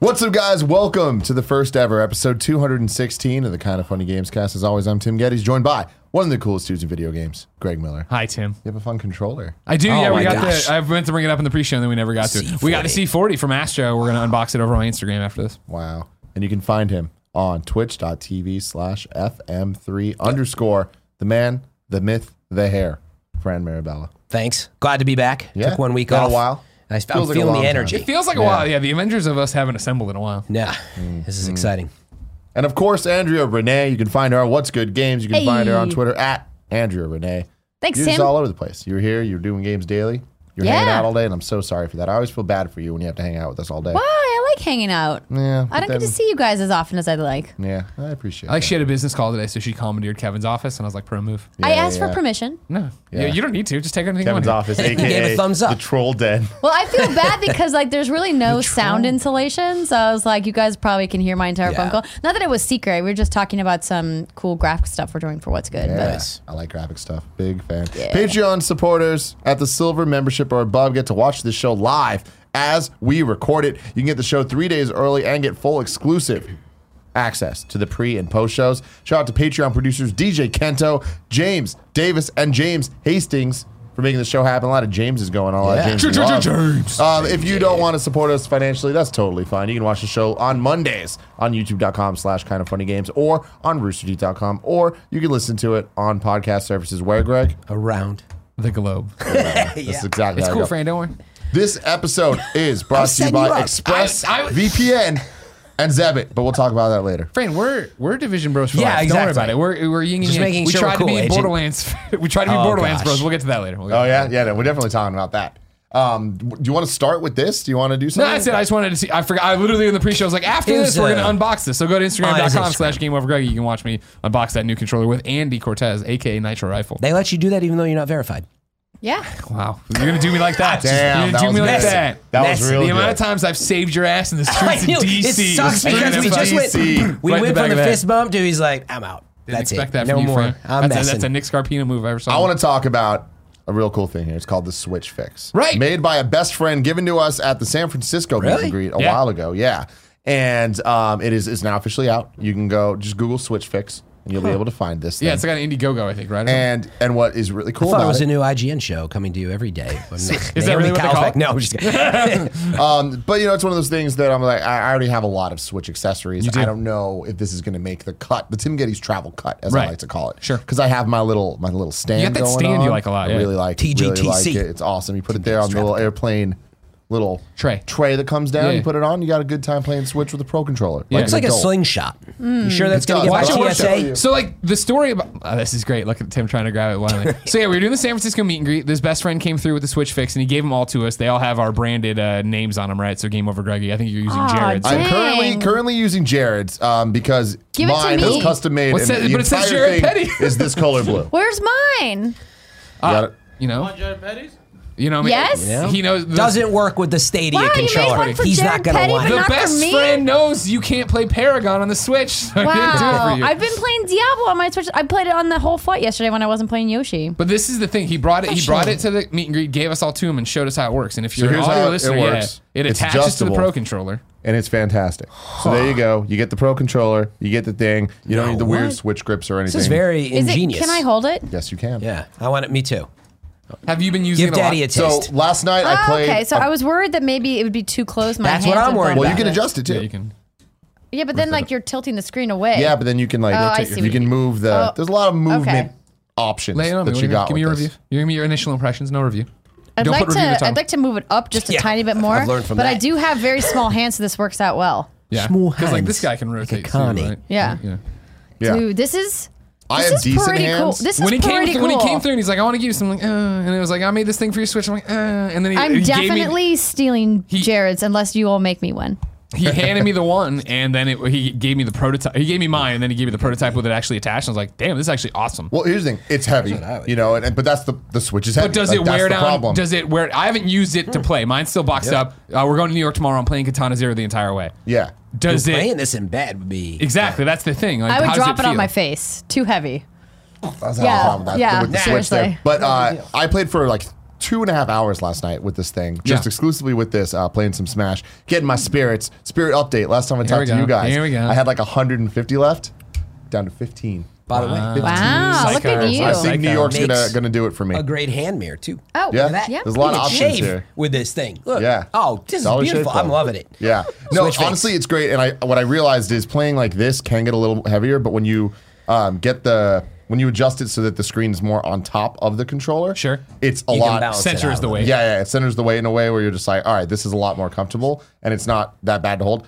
What's up, guys? Welcome to the first ever episode 216 of the Kinda Funny Gamescast. As always, I'm Tim Gettys, joined by one of the coolest dudes in video games, Greg Miller. Hi, Tim. You have a fun controller. I do. Oh yeah, we my got gosh. the. I meant to bring it up in the pre-show, and then we never got to. it. We got the C40 from Astro. We're gonna unbox it over on Instagram after this. Wow. And you can find him on twitch.tv slash FM3 underscore the man, the myth, the hair, Fran Mirabella. Thanks. Glad to be back. Yeah, Took one week been a off. while. I, am Feels like a feeling the time. energy. It feels like a while. Yeah, the Avengers of us haven't assembled in a while. Yeah, Mm-hmm. this is exciting. And of course, Andrea Renee. You can find her on What's Good Games. You can find her on Twitter at Andrea Renee. Thanks, You're just Tim. all over the place. You're here. You're doing games daily. You're hanging out all day, and I'm so sorry for that. I always feel bad for you when you have to hang out with us all day. Why? I like hanging out. Yeah, I don't get to see you guys as often as I'd like. Yeah, I appreciate. I like that. she had a business call today, so she commandeered Kevin's office, and I was like, "Pro move." I asked yeah. for permission. No, Yeah. yeah. you don't need to. Just take anything Kevin's you want. office, Gave aka a thumbs up. the troll den. Well, I feel bad because like there's really no sound insulation, so I was like, you guys probably can hear my entire phone call. Not that it was secret. We were just talking about some cool graphic stuff we're doing for what's good. Yeah, Nice. I like graphic stuff. Big fan. Patreon supporters at the silver membership or above get to watch this show live as we record it. You can get the show three days early and get full exclusive access to the pre and post shows. Shout out to Patreon producers DJ Kento, James Davis, and James Hastings for making the show happen. A lot of James is going on. A lot of Yeah. James. James. James. Um, if you don't want to support us financially, that's totally fine. You can watch the show on Mondays on youtube.com slash kind of funny games or on roosterteeth.com or you can listen to it on podcast services. Where, Greg? Around. The globe. That's exactly It's how I cool, go. Fran. Don't worry. This episode is brought to you setting by you up. Express I- I- VPN and Zebit, but we'll talk about that later. Fran, we're we're Division Bros. For Yeah, life. Don't worry exactly. about it. We're we're yin and Just yang. making we sure tried we're to be Agent. Borderlands. we tried to be Oh, Borderlands gosh. Bros. We'll get to that later. We'll get Oh, yeah? that. Yeah, no, we're definitely talking about that. Um, do you want to start with this? Do you want to do something? No, something? that's it. I just wanted to see. I forgot. I literally in the pre-show was like, after It this, was, we're uh, gonna unbox this. So go to Oh, Instagram.com Instagram. slash Game Over Greg. You can watch me unbox that new controller with Andy Cortez, aka Nitro Rifle. They let you do that even though you're not verified. Yeah. Wow, you're gonna do me like that? Damn, you're that gonna do was me like messy. that? That was Messy. real the good. amount of times I've saved your ass in the streets knew. of DC. It sucks was because we straight just went. DC. We Right went in the from the of the fist bump to he's like, I'm out. Didn't That's expect it. that no you, more. Fran. I'm that's, a, messing. that's a Nick Scarpino move I ever saw. I want to talk about a real cool thing here. It's called the Switch Fix. Right. Made by a best friend given to us at the San Francisco meet Really? and greet a Yeah. while ago. Yeah. And um, it is is now officially out. You can go just Google Switch Fix and you'll be able to find this. Yeah, thing. it's like an Indiegogo, I think, right? and and what is really I cool thought it was a new IGN show coming to you every day. Is that really what they call it? No, I'm just kidding. um, but you know, it's one of those things that I'm like, I I already have a lot of Switch accessories. Do. I don't know if this is going to make the cut, the Tim Gettys travel cut, as I like to call it. Sure. Because I have my little my little stand. You got that going stand you like a lot, I yeah. really like it. Really like TGTC. it. It's awesome. You put it there on the little airplane little Tray. tray that comes down. Yeah. You put it on. You got a good time playing Switch with a Pro controller. Yeah. Looks like a adult. slingshot. You sure that's going to does. get Watch by it, watch. TSA? So like the story about oh, this is great. Look at Tim trying to grab it. Wildly. so yeah, we were doing the San Francisco meet and greet. This best friend came through with the Switch fix, and he gave them all to us. They all have our branded uh, names on them, right? So Game Over Greggy. I think you're using Aw, Jared's. damn. I'm currently currently using Jared's um, because Give mine is custom made. What's and that- but it says Jared Petty. is this color blue. Where's mine? Got it? You know, Want Jared Petty's? you know. Yes? Yeah. He knows. the- Doesn't work with the Stadia Wow, you made controller. one for He's Jared not going to want it. The best friend knows you can't play Paragon on the Switch. So I didn't do it Wow. for you. I've been playing Diablo on my Switch. I played it on the whole flight yesterday when I wasn't playing Yoshi. But this is the thing. He brought it. He brought it to the meet and greet, gave us all to him, and showed us how it works. And if you're an here's how audio it listener, yeah, works. it It's attaches to the. Pro controller. and it's fantastic. So there you go. You get the Pro controller. You get the thing. You don't No, need the weird? Switch grips or anything. This is very Is ingenious. it? Can I hold it? Yes, you can. Yeah, I want it. Me too. Have you been using Give it a lot? Daddy a So last night I Oh, played. okay, so a- I was worried that maybe it would be too close. My That's what hands I'm would worried bump well, you about can adjust it too. Yeah, you can. Yeah, but then like you're tilting the screen away. Yeah, but then you can like Oh, I rotate see your- what you can you- move the. Oh, there's a lot of movement okay. options Lay it on me. that What you do you- got. Give me your with review. You give me your initial impressions. No review. I'd Don't like put review to. at the top. I'd like to move it up just a Yeah, tiny bit more. I've learned from but I that. do have very small hands, so this works out well. Yeah, Small because like this hands, guy can like a rotate. too, Connie. right? Yeah. yeah. Yeah. Dude, this is. I this have is decent pretty hands. Cool. This is When he came, pretty cool. when he came through and he's like, "I want to give you something," like, uh, and it was like, "I made this thing for your Switch." I'm like, uh, and then he, I'm he gave me, definitely stealing He- Jared's unless you all make me one. He handed me the one, and then it, he gave me the prototype. He gave me mine, and then he gave me the prototype with it actually attached. And I was like, "Damn, this is actually awesome." Well, here's the thing. It's heavy, what I would you know, and, and- but that's the the Switch is heavy. But does Like, it wear down? Problem. Does it wear? I haven't used it to play. Mine's still boxed up. Uh, we're going to New York tomorrow. I'm playing Katana Zero the entire way. yeah. Does it Playing this in bed would be exactly? That's the thing. Like, I would drop it, on my face. Too heavy. That's Yeah, not a problem with that, yeah, with the Switch seriously. there. But uh, I played for like two and a half hours last night with this thing, just Yeah. exclusively with this, uh, playing some Smash, getting my spirits. Spirit update. Last time I talked to you guys, Here we go. I had like 150 left, down to 15. By the way, Wow, look at you. I think New York's gonna gonna do it for me. a great hand mirror too. Oh, Yeah. That. Yeah. There's a lot of options here. with this thing. Look. Yeah. Oh, this Dollar is beautiful. I'm loving it. Yeah. No, Switch face. honestly, it's great. And I what I realized is playing like this can get a little heavier, but when you um, get the when you adjust it so that the screen is more on top of the controller, Sure. it's a You can lot. balance it Centers out the a weight. little. Yeah, yeah, it centers the weight in a way where you're just like, all right, this is a lot more comfortable, and it's not that bad to hold.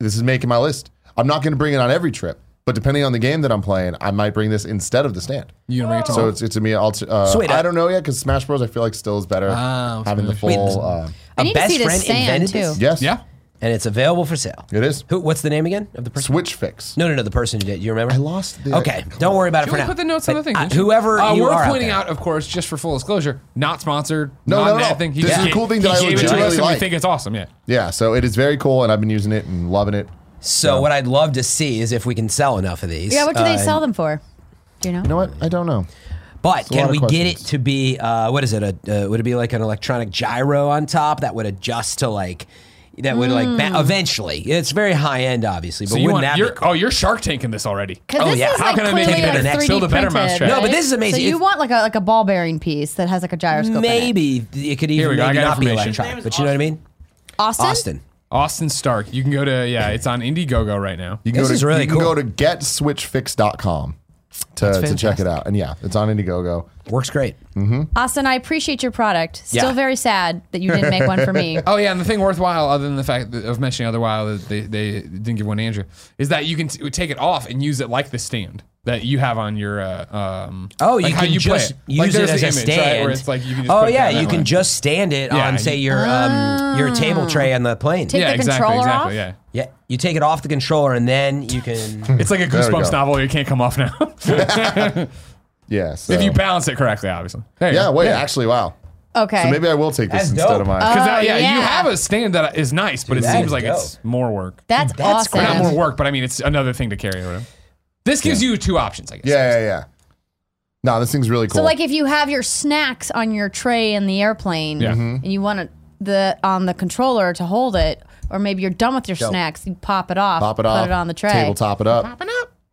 This is making my list. I'm not going to bring it on every trip, but depending on the game that I'm playing, I might bring this instead of the stand. You gonna bring it So it's it's a me. I'll, uh, Sweet. I don't know yet because Smash Bros. I feel like still is better Ah, having the Smash. full. Wait, uh, I A need to best see the friend stand too. this? yes, yeah. And it's available for sale. it is. Who? What's the name again of the person? Switch fix. No, no, no. The person who did. You remember? I lost the. Okay, don't worry about it You for only now. put the notes on the But, thing. didn't you? whoever uh, you worth are out pointing there. out, of course, just for full disclosure, not sponsored. No, not no, no, that no. thing. He This just is a cool thing that he I gave it to legitimately us, and we think it's awesome. Yeah. Yeah, so it is very cool, and I've been using it and loving it. So what I'd love to see is if we can sell enough of these. Yeah, what do they Uh, sell them for? Do you know? You know what? I don't know. But can we get it to be uh, what is it? A, uh, would it be like an electronic gyro on top that would adjust to like that would like ba- hmm. eventually? It's very high end, obviously, but So you wouldn't want that you're, be cool? oh you're Shark tanking this already. Because Oh, this yeah. is How like can I make clearly it like better next? 3D Build a better printed, mousetrap. No, but this is amazing. So you If- want like a like a ball bearing piece that has like a gyroscope. in it. maybe it could even we go. I maybe got not be information. electronic, His but you know what I mean? Austin. Austin. Austin Stark. You can go to yeah. It's on Indiegogo right now. You can This go to, is really you can cool. go to getswitchfix.com to, to check it out. And yeah, it's on Indiegogo. Works great. Mm-hmm. Austin, I appreciate your product. Still Yeah. very sad that you didn't make one for me. Oh yeah, and the thing worthwhile, other than the fact that, of mentioning other while that they, they didn't give one to Andrew, is that you can t- take it off and use it like the stand that you have on your. Uh, um, Oh, you like how can play just it. use Like, it there's as the a image, stand. right, where it's like you can just oh put it yeah, down that you can way. just stand it Yeah, on say you- your um, your table tray on the plane. Take yeah, the exactly, controller exactly, off? yeah. Yeah, you take it off the controller and then you can. It's like a we Goosebumps go. novel. You can't come off now Yeah. So. if you balance it correctly, obviously. There you yeah, go. wait, actually, wow. Okay. So maybe I will take this That's instead dope. of mine. Because Oh, yeah, you have a stand that is nice, but it that seems is like it's more work. That's, That's awesome. Or not more work, but I mean it's another thing to carry or whatever. This gives you two options, I guess. yeah, yeah, yeah. No, this thing's really cool. So like if you have your snacks on your tray in the airplane Yeah. Mm-hmm. Mhm. and you want it, the on the controller to hold it, or maybe you're done with your snacks, you pop it off, Pop it off, put it on the tray. Table top it up.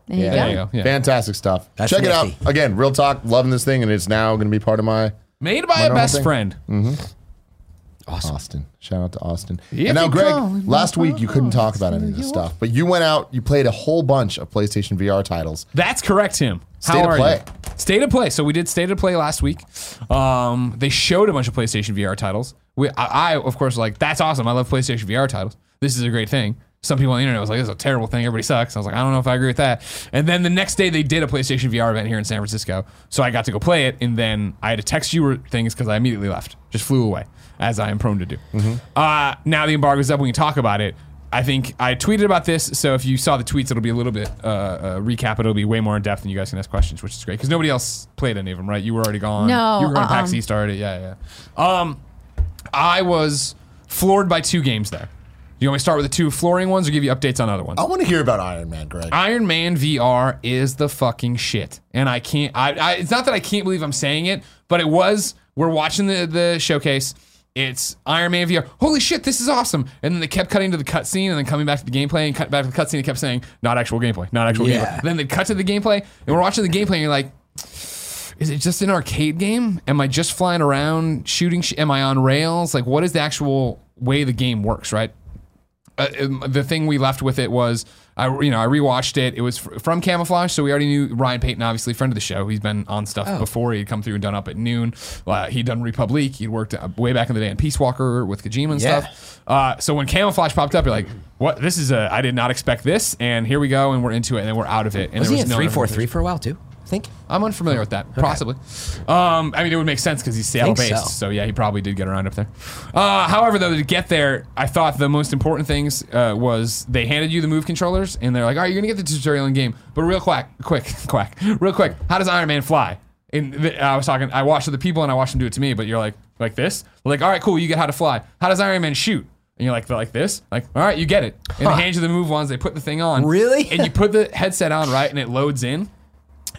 There you Yeah. go. There you go. Yeah. Fantastic stuff. That's Check it out. Again, real talk. Loving this thing, and it's now going to be part of my Made by a best thing? friend. Austin. Shout out to Austin. If and now, Greg, last week you couldn't talk about any of this stuff, but you went out, you played a whole bunch of PlayStation VR titles. That's correct, Tim. How State of are play. you? State of play. So we did state of play last week. Um, they showed a bunch of PlayStation VR titles. We, I, I, of course, like that's awesome. I love PlayStation VR titles. This is a great thing. Some people on the internet was like, "This is a terrible thing. Everybody sucks." I was like, "I don't know if I agree with that." And then the next day they did a PlayStation VR event here in San Francisco, so I got to go play it. And then I had to text you things because I immediately left, just flew away, as I am prone to do. Uh, now the embargo's up. We can talk about it. I think I tweeted about this, so if you saw the tweets, it'll be a little bit uh, uh, recap. It'll be way more in depth, and you guys can ask questions, which is great because nobody else played any of them, right? You were already gone. No, you were going to uh-uh. PAX East already. Yeah, yeah. Um, I was floored by two games there. You want me to start with the two flooring ones, or give you updates on other ones? I want to hear about Iron Man, Greg. Iron Man VR is the fucking shit, and I can't. I, I it's not that I can't believe I'm saying it, but it was. We're watching the the showcase. It's Iron Man VR. Holy shit, this is awesome! And then they kept cutting to the cutscene, and then coming back to the gameplay, and cut back to the cutscene. and kept saying, "Not actual gameplay, not actual Yeah. gameplay." Then they cut to the gameplay, and we're watching the gameplay, and you're like, is it just an arcade game? Am I just flying around shooting? Sh- am I on rails? Like, what is the actual way the game works? Right. Uh, um, the thing we left with it was I you know I rewatched it. It was fr- from Camouflaj, so we already knew Ryan Payton, obviously friend of the show. He's been on stuff before. He'd come through and done up at noon. Uh, he'd done Republic. He'd worked uh, way back in the day on Peace Walker with Kojima and Yeah. stuff. Uh, so when Camouflaj popped up, you're like, "What? This is a I did not expect this." And here we go, and we're into it, and then we're out of it. And Was there he in no three four three for a while too? Think. I'm unfamiliar with that. Possibly. Um, I mean, it would make sense because he's Seattle Think based. so. So. yeah, he probably did get around up there. Uh, however, though, to get there, I thought the most important things uh, was they handed you the move controllers and they're like, all right, you're gonna get the tutorial in game, but real quack, quick, quack, real quick. How does Iron Man fly? And th- I was talking, I watched other people and I watched them do it to me, but you're like, like this, like, all right, cool, you get how to fly. How does Iron Man shoot? And you're like, like this, like, all right, you get it. And they hand you the move ones. They put the thing on. Really? And you put the headset on, right, and it loads in.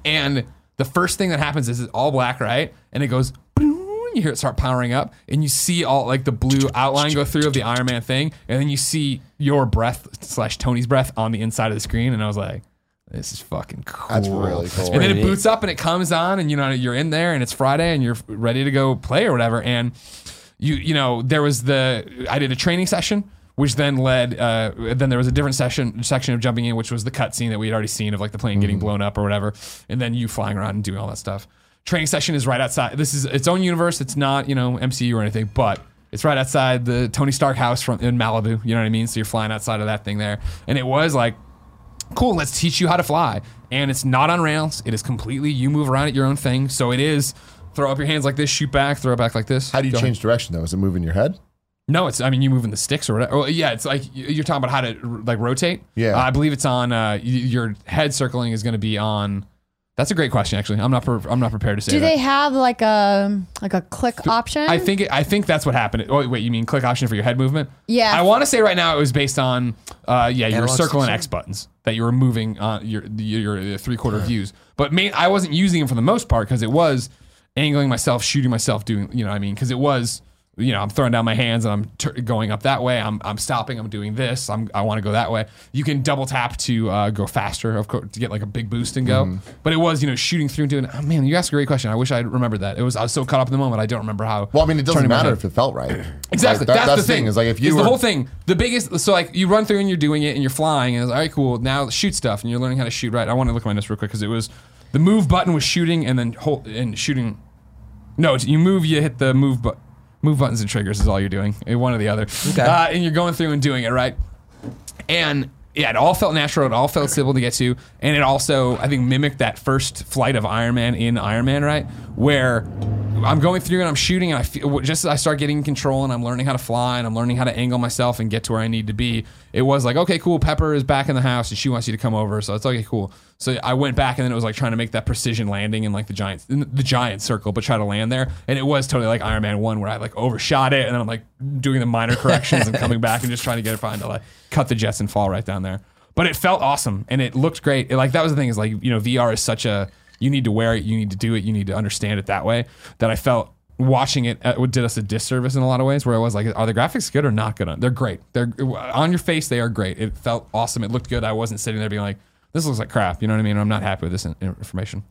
And the first thing that happens is it's all black, right? And it goes, and you hear it start powering up, and you see all like the blue outline go through of the Iron Man thing, and then you see your breath slash Tony's breath on the inside of the screen, and I was like, this is fucking cool. That's really cool. And then it Pretty boots up and it comes on, and you know you're in there, and it's Friday, and you're ready to go play or whatever. And you you know there was the I did a training session, which then led. Uh, then there was a different session section of jumping in, which was the cutscene that we had already seen of like the plane getting blown up or whatever, and then you flying around and doing all that stuff. Training session is right outside. This is its own universe. It's not you know MCU or anything, but. It's right outside the Tony Stark house from in Malibu. You know what I mean? So you're flying outside of that thing there, and it was like cool let's teach you how to fly and it's not on rails it is completely you move around at your own thing so it is throw up your hands like this shoot back throw it back like this How do you Go change ahead. direction though? Is it moving your head? No it's i mean you move in the sticks or whatever oh, yeah it's like you- you're talking about how to like rotate Yeah. Uh, i believe it's on uh, your head circling is going to be on that's a great question actually i'm not pre- i'm not prepared to say Do that. they have like a like a click option? I think it, I think that's what happened. Oh wait, you mean click option for your head movement? Yeah. I want to say right now it was based on uh, yeah, your circle and X buttons that you were moving on your your, your three quarter views. But main, I wasn't using them for the most part because it was angling myself, shooting myself, doing you know what I mean because it was you know I'm throwing down my hands and I'm going up that way. I'm I'm stopping. I'm doing this. I'm I want to go that way. You can double tap to uh, go faster, of course, to get like a big boost and go. Mm-hmm. But it was you know shooting through and doing. Oh man, you asked a great question. I wish I remembered that. It was I was so caught up in the moment. I don't remember how. Well, I mean, it doesn't matter if it felt right. Exactly. Like, that- that's, the thing. Is like if you it's were the whole thing. The biggest. So like you run through and you're doing it and you're flying and it's all right, cool. Now shoot stuff and you're learning how to shoot right. I want to look at my notes real quick because it was the move button was shooting and then hold and shooting. No, you move, you hit the move button. Move buttons and triggers is all you're doing. eh, One or the other. Okay. Uh, and you're going through and doing it right. And yeah, it all felt natural. It all felt simple to get to, and it also I think mimicked that first flight of Iron Man in Iron Man, right? Where I'm going through and I'm shooting, and I feel just as I start getting control and I'm learning how to fly and I'm learning how to angle myself and get to where I need to be. It was like, okay, cool. Pepper is back in the house and she wants you to come over, so it's okay, cool. So I went back and then it was like trying to make that precision landing in like the giant the giant circle, but try to land there. And it was totally like Iron Man one where I like overshot it and then I'm like doing the minor corrections and coming back and just trying to get it fine to like cut the jets and fall right down there. But it felt awesome and it looked great. It, like that was the thing is like you know VR is such a you need to wear it, you need to do it, you need to understand it that way. That I felt watching it uh, did us a disservice in a lot of ways. Where I was like, are the graphics good or not good? They're great. They're on your face. They are great. It felt awesome. It looked good. I wasn't sitting there being like, this looks like crap. You know what I mean? I'm not happy with this information.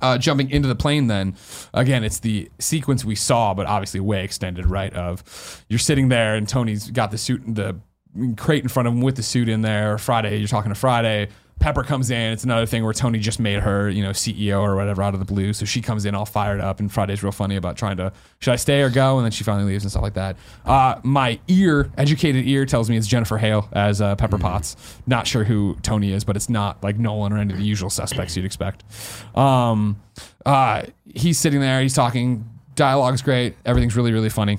Uh, jumping into the plane, then again, it's the sequence we saw, but obviously way extended, right? Of you're sitting there and Tony's got the suit, the crate in front of him with the suit in there. Friday, you're talking to Friday. Pepper comes in. It's another thing where Tony just made her, you know, CEO or whatever out of the blue. So she comes in all fired up, and Friday's real funny about trying to should I stay or go, and then she finally leaves and stuff like that. Uh, my ear, educated ear, tells me it's Jennifer Hale as uh, Pepper Potts. Not sure who Tony is, but it's not like Nolan or any of the usual suspects you'd expect. Um, uh, he's sitting there, he's talking. Dialogue's great. Everything's really, really funny.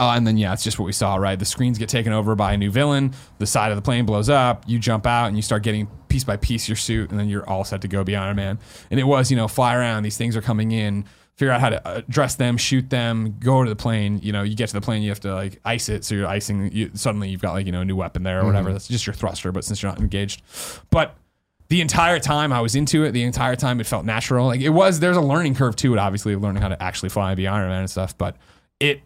Uh, and then yeah, it's just what we saw, right? The screens get taken over by a new villain. The side of the plane blows up. You jump out and you start getting piece by piece your suit, and then you're all set to go be Iron Man. And it was, you know, fly around. These things are coming in. Figure out how to address them, shoot them, go to the plane. You know, you get to the plane, you have to like ice it. So you're icing. You, suddenly you've got like you know a new weapon there or whatever. That's just your thruster, but since you're not engaged, but the entire time I was into it, the entire time it felt natural. Like it was, there's a learning curve to it, obviously, learning how to actually fly and be Iron Man and stuff. But it,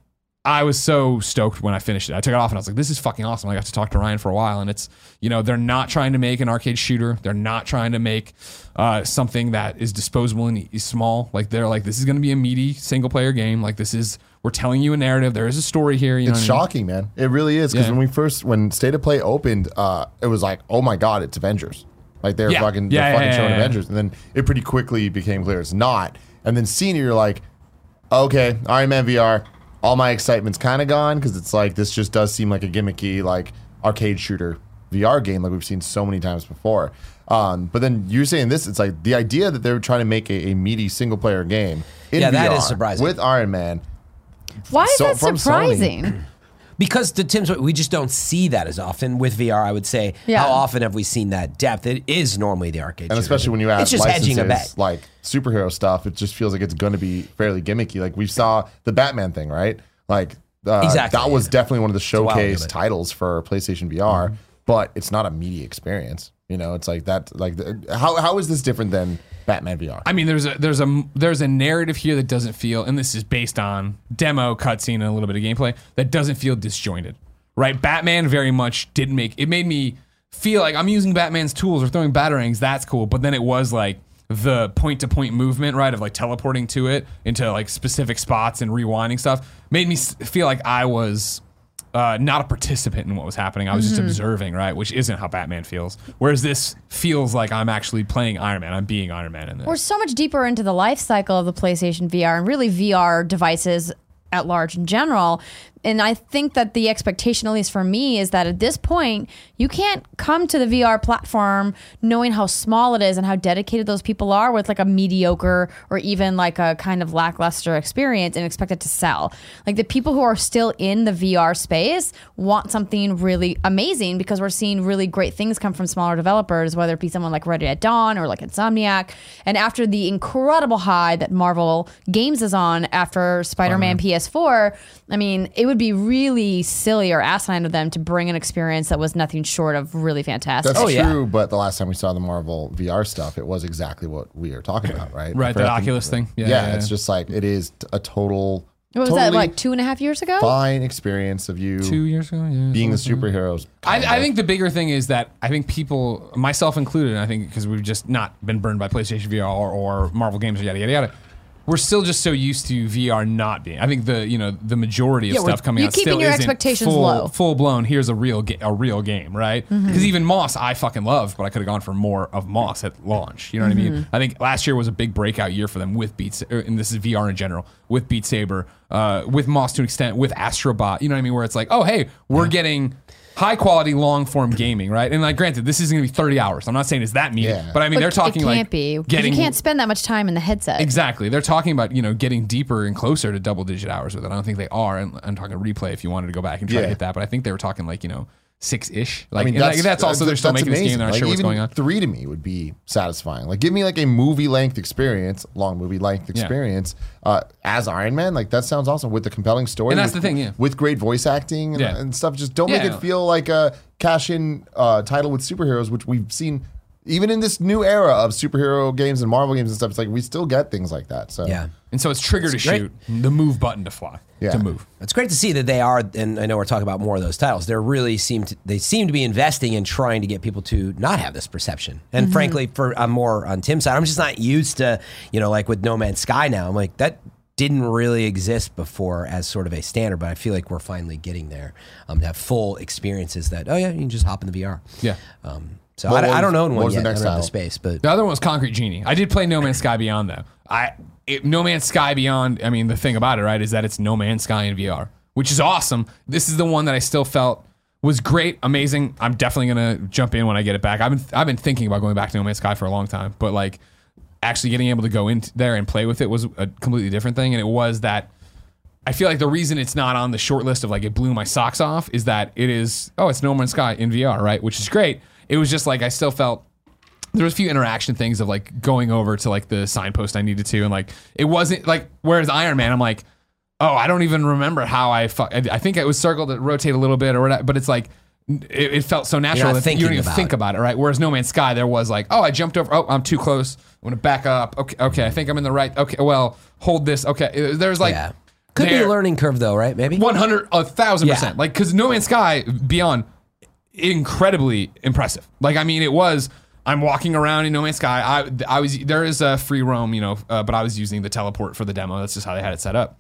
I was so stoked when I finished it. I took it off and I was like, this is fucking awesome. I got to talk to Ryan for a while. And it's, you know, they're not trying to make an arcade shooter. They're not trying to make uh, something that is disposable and e- small. Like they're like, this is going to be a meaty single player game. Like this is, we're telling you a narrative. There is a story here. You know It's what I mean? shocking, man. It really is because Yeah. when we first when State of Play opened, uh, it was like, oh my god, it's Avengers. Like they're Yeah. fucking, Yeah, they're fucking showing. Avengers, and then it pretty quickly became clear it's not. And then seeing it, you're like, okay, Iron Man VR. All my excitement's kind of gone because it's like this just does seem like a gimmicky like arcade shooter VR game like we've seen so many times before. Um, but then you're saying this, it's like the idea that they're trying to make a, a meaty single player game in Yeah, that VR is surprising. with Iron Man. Why is So- that from Sony- surprising? Because to Tim's, point, we just don't see that as often with VR. I would say, Yeah. how often have we seen that depth? It is normally the arcade, And shooter. especially when you add it's just hedging a bet. like superhero stuff, it just feels like it's going to be fairly gimmicky. Like we saw the Batman thing, right? Like uh, Exactly, that was yeah. definitely one of the a showcase but- titles for PlayStation VR, but it's not a media experience. You know, it's like that. Like the, how how is this different than Batman VR. I mean, there's a there's a there's a narrative here that doesn't feel, and this is based on demo, cutscene, and a little bit of gameplay that doesn't feel disjointed, right? Batman very much didn't make it made me feel like I'm using Batman's tools or throwing batarangs. That's cool, but then it was like the point to point movement, right, of like teleporting to it into like specific spots and rewinding stuff made me feel like I was uh, not a participant in what was happening. I was just observing, right? Which isn't how Batman feels. Whereas this feels like I'm actually playing Iron Man. I'm being Iron Man in this. We're so much deeper into the life cycle of the PlayStation VR and really VR devices at large in general. And I think that the expectation, at least for me, is that at this point, you can't come to the VR platform knowing how small it is and how dedicated those people are with like a mediocre or even like a kind of lackluster experience and expect it to sell. Like the people who are still in the VR space want something really amazing because we're seeing really great things come from smaller developers, whether it be someone like Ready at Dawn or like Insomniac. And after the incredible high that Marvel Games is on after Spider Man PS4, I mean, it would be really silly or asinine of them to bring an experience that was nothing short of really fantastic. That's Oh, yeah. true, but the last time we saw the Marvel VR stuff, it was exactly what we are talking about, right? Right, the forgot Oculus thing. Yeah, Yeah, yeah, yeah. it's just like it is a total. what was totally that, like two and a half years ago? fine experience of you two years ago. Yeah, being the something like that. superheroes. I, I think the bigger thing is that I think people, myself included, I think because we've just not been burned by PlayStation VR or, or Marvel games or yada yada yada. We're still just so used to VR not being. I think the you know the majority of Yeah, stuff coming you're out keeping still your isn't expectations full, low. full blown. Here's a real ga- a real game, right? Because even Moss, I fucking love, but I could have gone for more of Moss at launch. You know what I mean? I think last year was a big breakout year for them with Beats, and this is VR in general with Beat Saber, uh, with Moss to an extent, with Astrobot. You know what I mean? Where it's like, oh hey, we're getting high quality long form gaming, right? And like, granted, this is going to be 30 hours. I'm not saying it's that mean, Yeah. but I mean But they're talking it can't like be. 'cause getting you can't spend that much time in the headset. Exactly. They're talking about, you know, getting deeper and closer to double digit hours with it. I don't think they are. And I'm talking replay if you wanted to go back and try to Yeah. hit that. But I think they were talking like, you know, six ish. Like, I mean, that's, like, that's also, they're still making this game. amazing. They're not Like, sure what's even going on. Three to me would be satisfying. Like, give me like a movie length experience, long movie length experience uh, as Iron Man. Like, that sounds awesome with the compelling story. And that's with- the thing, yeah. With great voice acting and, Yeah. and stuff. Just don't make it feel like a cash in uh, title with superheroes, which we've seen. Even in this new era of superhero games and Marvel games and stuff, it's like we still get things like that. So Yeah. And so it's trigger to great. shoot, the move button to fly, Yeah. to move. It's great to see that they are, and I know we're talking about more of those titles. They really seem to they seem to be investing in trying to get people to not have this perception. And frankly, for I'm more on Tim's side. I'm just not used to, you know, like with No Man's Sky now. I'm like that didn't really exist before as sort of a standard, but I feel like we're finally getting there um, to have full experiences that oh yeah, you can just hop in the VR. Yeah. Um, so What I, I don't know what one was the yet. I next don't know the space, but The other one was Concrete Genie. I did play No Man's Sky Beyond though. I it, No Man's Sky Beyond. I mean, the thing about it, right, is that it's No Man's Sky in VR, which is awesome. This is the one that I still felt was great, amazing. I'm definitely gonna jump in when I get it back. I've been I've been thinking about going back to No Man's Sky for a long time, but like actually getting able to go in there and play with it was a completely different thing, and it was that. I feel like the reason it's not on the short list of like it blew my socks off is that it is oh it's No Man's Sky in VR right which is great. It was just like I still felt there was a few interaction things of like going over to like the signpost I needed to and like it wasn't like whereas Iron Man I'm like oh I don't even remember how I fu- I I think it was circled to rotate a little bit or whatever but it's like it, it felt so natural that you don't even about think it. about it right whereas No Man's Sky there was like oh I jumped over oh I'm too close I'm gonna back up okay okay I think I'm in the right okay well hold this okay there's like yeah, could be there- a learning curve though, right? Maybe one hundred, a thousand Yeah. percent. Like, because No Man's Sky Beyond, incredibly impressive. Like, I mean, it was. I'm walking around in No Man's Sky. I I was there is a free roam, you know, uh, but I was using the teleport for the demo. That's just how they had it set up.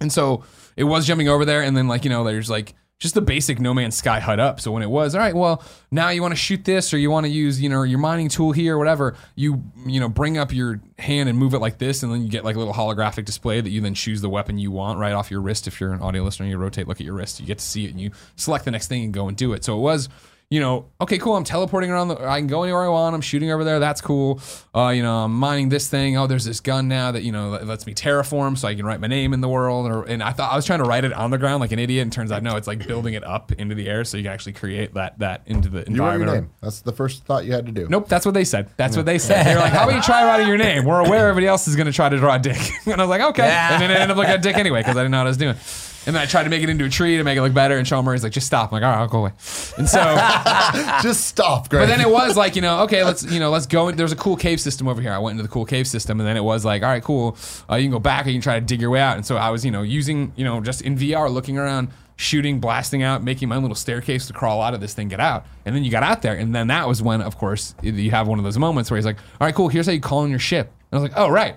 And so it was jumping over there, and then like you know, there's like just the basic No Man's Sky HUD up. So when it was all right, well now you want to shoot this, or you want to use you know your mining tool here, or whatever. You you know bring up your hand and move it like this, and then you get like a little holographic display that you then choose the weapon you want right off your wrist. If you're an audio listener, you rotate, look at your wrist, you get to see it, and you select the next thing and go and do it. So it was you know, okay, cool. I'm teleporting around. The, I can go anywhere I want. I'm shooting over there. That's cool. Uh, you know, I'm mining this thing. Oh, there's this gun now that you know lets me terraform, so I can write my name in the world. Or and I thought I was trying to write it on the ground like an idiot, and turns out no, it's like building it up into the air, so you can actually create that that into the you wrote your environment. name. That's the first thought you had to do. Nope, that's what they said. That's what they said. They're like, "How about you try writing your name? We're aware everybody else is going to try to draw a dick." And I was like, "Okay." Yeah. And then I ended up like a dick anyway because I didn't know what I was doing. And then I tried to make it into a tree to make it look better. And Sean Murray's like, just stop. I'm like, all right, I'll go away. And so, Just stop, Greg. but then it was like, you know, okay, let's, you know, let's go. in- There's a cool cave system over here. I went into the cool cave system, and then it was like, all right, cool. Uh, you can go back, or you can try to dig your way out. And so I was, you know, using, you know, just in VR, looking around, shooting, blasting out, making my little staircase to crawl out of this thing, get out. And then you got out there, and then that was when, of course, you have one of those moments where he's like, all right, cool. Here's how you call in your ship. And I was like, oh right.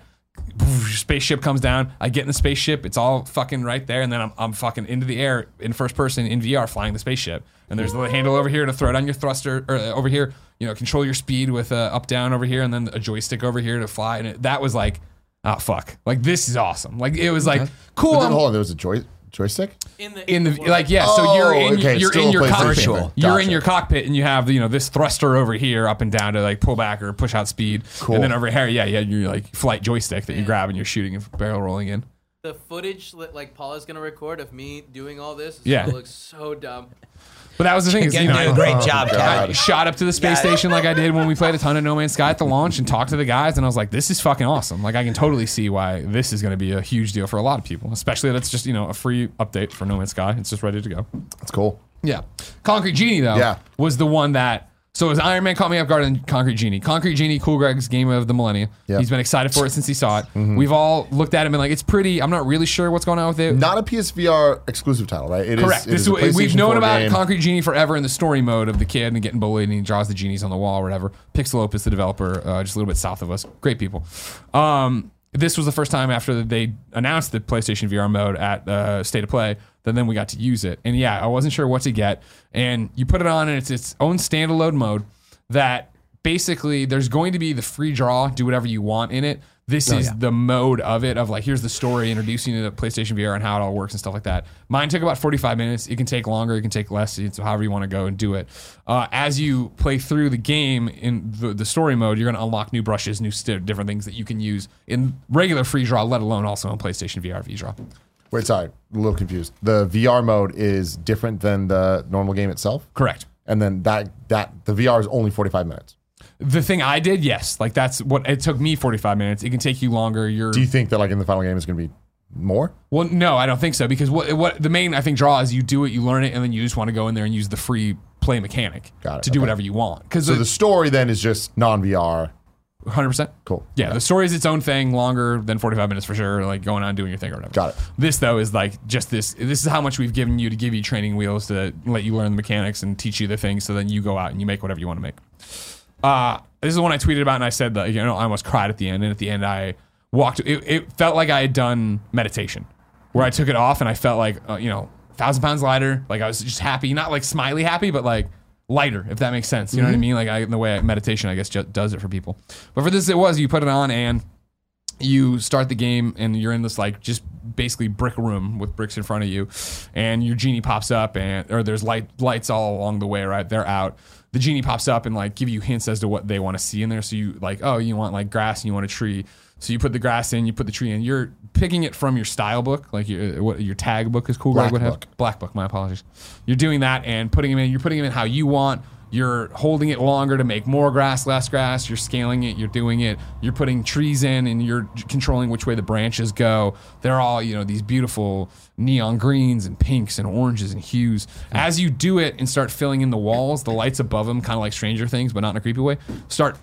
Spaceship comes down. I get in the spaceship. It's all fucking right there, and then I'm, I'm fucking into the air in first person in VR, flying the spaceship. And there's the handle over here to throw it on your thruster, or uh, over here, you know, control your speed with uh, up down over here, and then a joystick over here to fly. And it, that was like, oh fuck, like this is awesome. Like it was like cool. But then, hold on, there was a joy, joystick? In the in the like yeah so you're Oh, in okay, you're still in your a PlayStation. cockpit Virtual. you're in your cockpit and you have you know this thruster over here up and down to like pull back or push out speed Cool. and then over here yeah yeah your like flight joystick that you grab and you're shooting and barrel rolling in the footage that like Paula's gonna record of me doing all this. Is Yeah. gonna so dumb. But that was the thing is, Again, you know doing a I, great job, God. Cat. I shot up to the space station like I did when we played a ton of No Man's Sky at the launch and talked to the guys and I was like this is fucking awesome like I can totally see why this is going to be a huge deal for a lot of people especially that's just you know a free update for No Man's Sky it's just ready to go That's cool. Yeah. Concrete Genie, though, Yeah. was the one that. So it was Iron Man caught me off guard and Concrete Genie. Concrete Genie, Cool Greg's game of the millennia. Yeah. He's been excited for it since he saw it. Mm-hmm. We've all looked at it and been like, it's pretty. I'm not really sure what's going on with it. Not a PSVR exclusive title, right? It is- Correct. it This is is what- we've known about game. Concrete Genie forever in the story mode of the kid and getting bullied and he draws the genies on the wall or whatever. Pixel Opus, the developer, uh, just a little bit south of us. Great people. Um, this was the first time after they announced the PlayStation VR mode at uh, State of Play that then we got to use it. And yeah, I wasn't sure what to get. And you put it on and it's its own standalone mode that basically there's going to be the free draw, do whatever you want in it. This is the mode of it of like here's the story introducing you to PlayStation VR and how it all works and stuff like that. Mine took about 45 minutes. It can take longer, it can take less. It's however you want to go and do it. Uh, as you play through the game in the, the story mode, you're going to unlock new brushes, new st- different things that you can use in regular free draw, let alone also on PlayStation VR V draw. Wait, sorry, a little confused. The VR mode is different than the normal game itself, Correct. and then that that the VR is only forty five minutes. The thing I did, yes, like that's what it took me 45 minutes. It can take you longer. You're Do you think that like in the final game is going to be more? Well, no, I don't think so because what what the main I think draw is you do it, you learn it, and then you just want to go in there and use the free play mechanic Got it, to do okay. whatever you want. Because So the story then is just non VR. Hundred percent Cool. Yeah, the story is its own thing, longer than forty five minutes for sure. Like going on doing your thing or whatever. Got it. This though is like just this. This is how much we've given you to give you training wheels to let you learn the mechanics and teach you the things. So then you go out and you make whatever you want to make. Uh, this is the one I tweeted about, and I said that you know I almost cried at the end. And at the end, I walked. It, it felt like I had done meditation, where I took it off and I felt like uh, you know thousand pounds lighter. Like I was just happy, not like smiley happy, but like lighter, if that makes sense. You know what I mm-hmm. mean? Like I, in the way I, meditation, I guess, ju- does it for people. But for this, it was you put it on and you start the game and you're in this like just basically brick room with bricks in front of you and your genie pops up and or there's light lights all along the way right they're out the genie pops up and like give you hints as to what they want to see in there so you like oh you want like grass and you want a tree so you put the grass in you put the tree in you're picking it from your style book like your what your tag book is cool Black Greg would have book. black book my apologies you're doing that and putting them in you're putting them in how you want you're holding it longer to make more grass, less grass. You're scaling it. You're doing it. You're putting trees in, and you're controlling which way the branches go. They're all, you know, these beautiful neon greens and pinks and oranges and hues. As you do it and start filling in the walls, the lights above them, kind of like Stranger Things, but not in a creepy way, start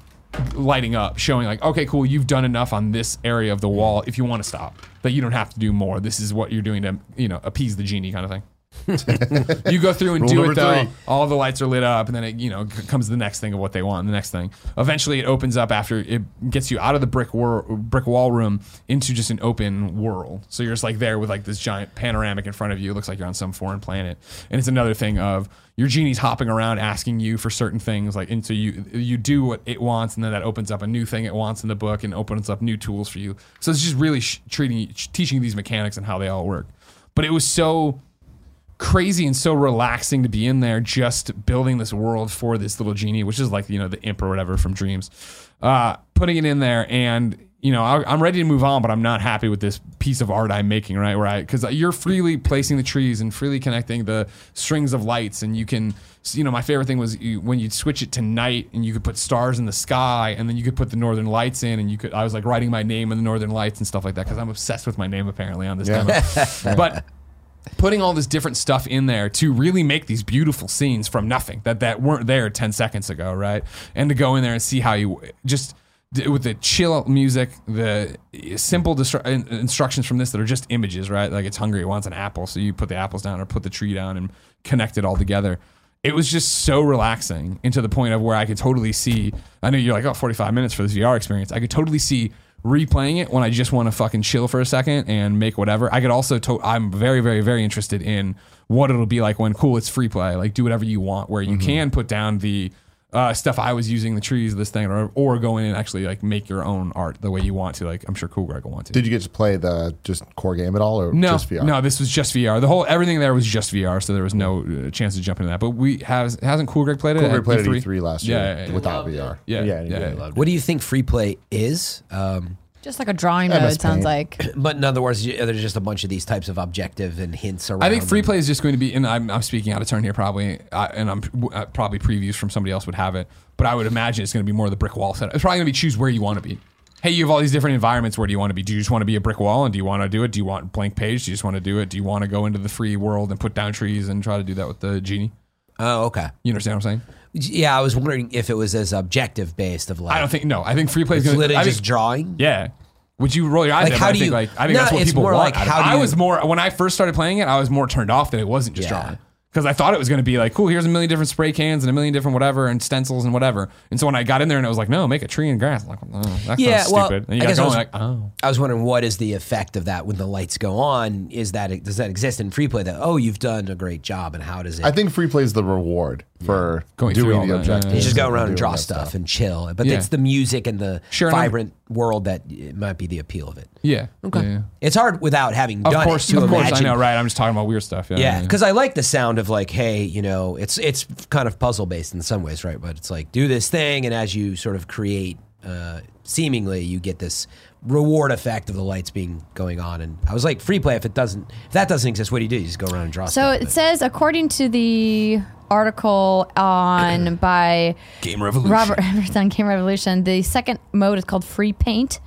lighting up, showing like, okay, cool, you've done enough on this area of the wall. If you want to stop, that you don't have to do more. This is what you're doing to, you know, appease the genie, kind of thing. You go through and Rule do it though. three. All the lights are lit up, and then it, you know c- comes the next thing of what they want. The next thing. Eventually, it opens up after it gets you out of the brick wor- brick wall room into just an open world. So you're just like there with like this giant panoramic in front of you. It looks like you're on some foreign planet. And it's another thing of your genie's hopping around asking you for certain things. Like and so you you do what it wants, and then that opens up a new thing it wants in the book, and opens up new tools for you. So it's just really sh- treating teaching these mechanics and how they all work. But it was so crazy and so relaxing to be in there just building this world for this little genie which is like you know the imp or whatever from dreams. Uh, putting it in there and you know I, i'm ready to move on but i'm not happy with this piece of art i'm making right? Where i because you're freely placing the trees and freely connecting the strings of lights and you can you know my favorite thing was you, when you'd switch it to night and you could put stars in the sky and then you could put the northern lights in and you could i was like writing my name in the northern lights and stuff like that because i'm obsessed with my name apparently on this Yeah. demo. But putting all this different stuff in there to really make these beautiful scenes from nothing that that weren't there 10 seconds ago, right? And to go in there and see how you just with the chill music, the simple distru- instructions from this that are just images, right? Like it's hungry, it wants an apple, so you put the apples down or put the tree down and connect it all together. It was just so relaxing, and to the point of where I could totally see. I know you're like, oh, 45 minutes for this VR experience. I could totally see replaying it when I just want to fucking chill for a second and make whatever. I could also, to- I'm very, very, very interested in what it'll be like when cool, it's free play. Like do whatever you want, where you mm-hmm. can put down the uh, stuff I was using, the trees, this thing, or, or go in and actually like make your own art the way you want to. Like I'm sure Cool Greg will want to. Did you get to play the just core game at all, or no, just VR? no, this was just VR. The whole everything there was just VR, so there was no uh, chance to jump into that. But we has hasn't Cool Greg played it? Cool Greg played at E3? E3 last year Yeah, yeah, yeah. without VR. Yeah, yeah, yeah, he yeah. really loved it. What do you think free play is? Um, Just like a drawing MS mode sounds like. but in other words, there's just a bunch of these types of objective and hints around. I think free play is just going to be, and I'm, I'm speaking out of turn here probably, uh, and I'm uh, probably previews from somebody else would have it, but I would imagine it's going to be more of the brick wall setup. It's probably going to be choose where you want to be. Hey, you have all these different environments. Where do you want to be? Do you just want to be a brick wall, and do you want to do it? Do you want blank page? Do you just want to do it? Do you want to go into the free world and put down trees and try to do that with the genie? Oh, okay. You understand what I'm saying? Yeah, I was wondering if it was as objective based of like. I don't think no. I think free play is it's going to. literally I just think, drawing. Yeah. Would you roll your eyes Like, at? it, how I do think, you- Like I think No, that's what it's people more want. like, out of how it. do I you- was more when I first started playing it. I was more turned off that it wasn't just Yeah. drawing because I thought it was going to be like, cool. Here's a million different spray cans and a million different whatever and stencils and whatever. And so when I got in there and it was like, no, make a tree and grass. I'm like, oh, that's Yeah, well, stupid. And you I got guess I going was- like, oh, I was wondering what is the effect of that when the lights go on? Is that does that exist in free play? That oh, you've done a great job, and how does it? I think free play is the reward for Going through doing all the that, objectives. you just go around and doing draw that stuff, and chill. But Yeah. it's the music and the Sure, and I'm- vibrant world that it might be the appeal of it. yeah, okay. Yeah, yeah. It's hard without having Of done course, it to of course, imagine. I know, right? I'm just talking about weird stuff. Yeah, Yeah, because I like the sound of like, hey, you know, it's it's kind of puzzle based in some ways, right? But it's like do this thing, and as you sort of create, uh, seemingly you get this reward effect of the lights being going on. And I was like, free play. If it doesn't, if that doesn't exist, what do you do? You just go around and draw. So stuff, it but- says, according to the article on by Game Revolution. Robert Everett on Game Revolution, the second mode is called Free Paint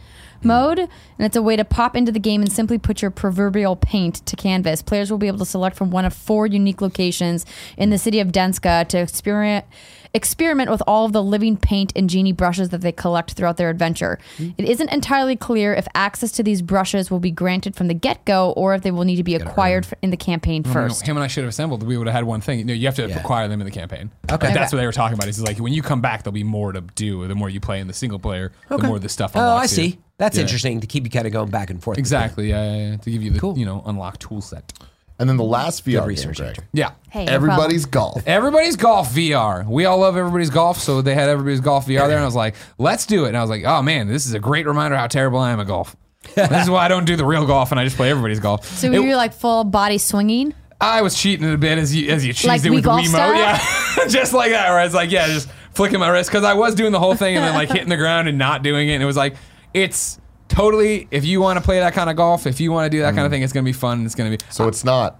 mode, mm-hmm. and it's a way to pop into the game and simply put your proverbial paint to canvas. Players will be able to select from one of four unique locations in the city of Denska to experiment experiment with all of the living paint and genie brushes that they collect throughout their adventure. Hmm. It isn't entirely clear if access to these brushes will be granted from the get-go or if they will need to be acquired f- in the campaign No, no, first. Him and I should have assembled. We would have had one thing. You, know, you have to Yeah. acquire them in the campaign. Okay. Like, that's Okay. what they were talking about. Is like when you come back, there'll be more to do. The more you play in the single player, the more the stuff. Oh, I unlocks you. see. That's Yeah. interesting to keep you kind of going back and forth. Exactly. Yeah, yeah, yeah. To give you the Cool. you know unlock tool set. And then the mm-hmm. last VR game, research, Greg. Yeah. Hey, no Everybody's problem. golf. Everybody's golf VR. We all love everybody's golf, so they had everybody's golf VR there, and I was like, "Let's do it." And I was like, "Oh man, this is a great reminder how terrible I am at golf." this is why I don't do the real golf, and I just play everybody's golf. So It- you're like full body swinging? I was cheating it a bit as you as you cheesed Like it with Wii the golf Wiimote, style? yeah, just like that. Where it's like, yeah, just flicking my wrist because I was doing the whole thing and then like hitting the ground and not doing it. And it was like, it's totally if you want to play that kind of golf, if you want to do that kind of Mm. thing, it's gonna be fun. It's gonna be So it's not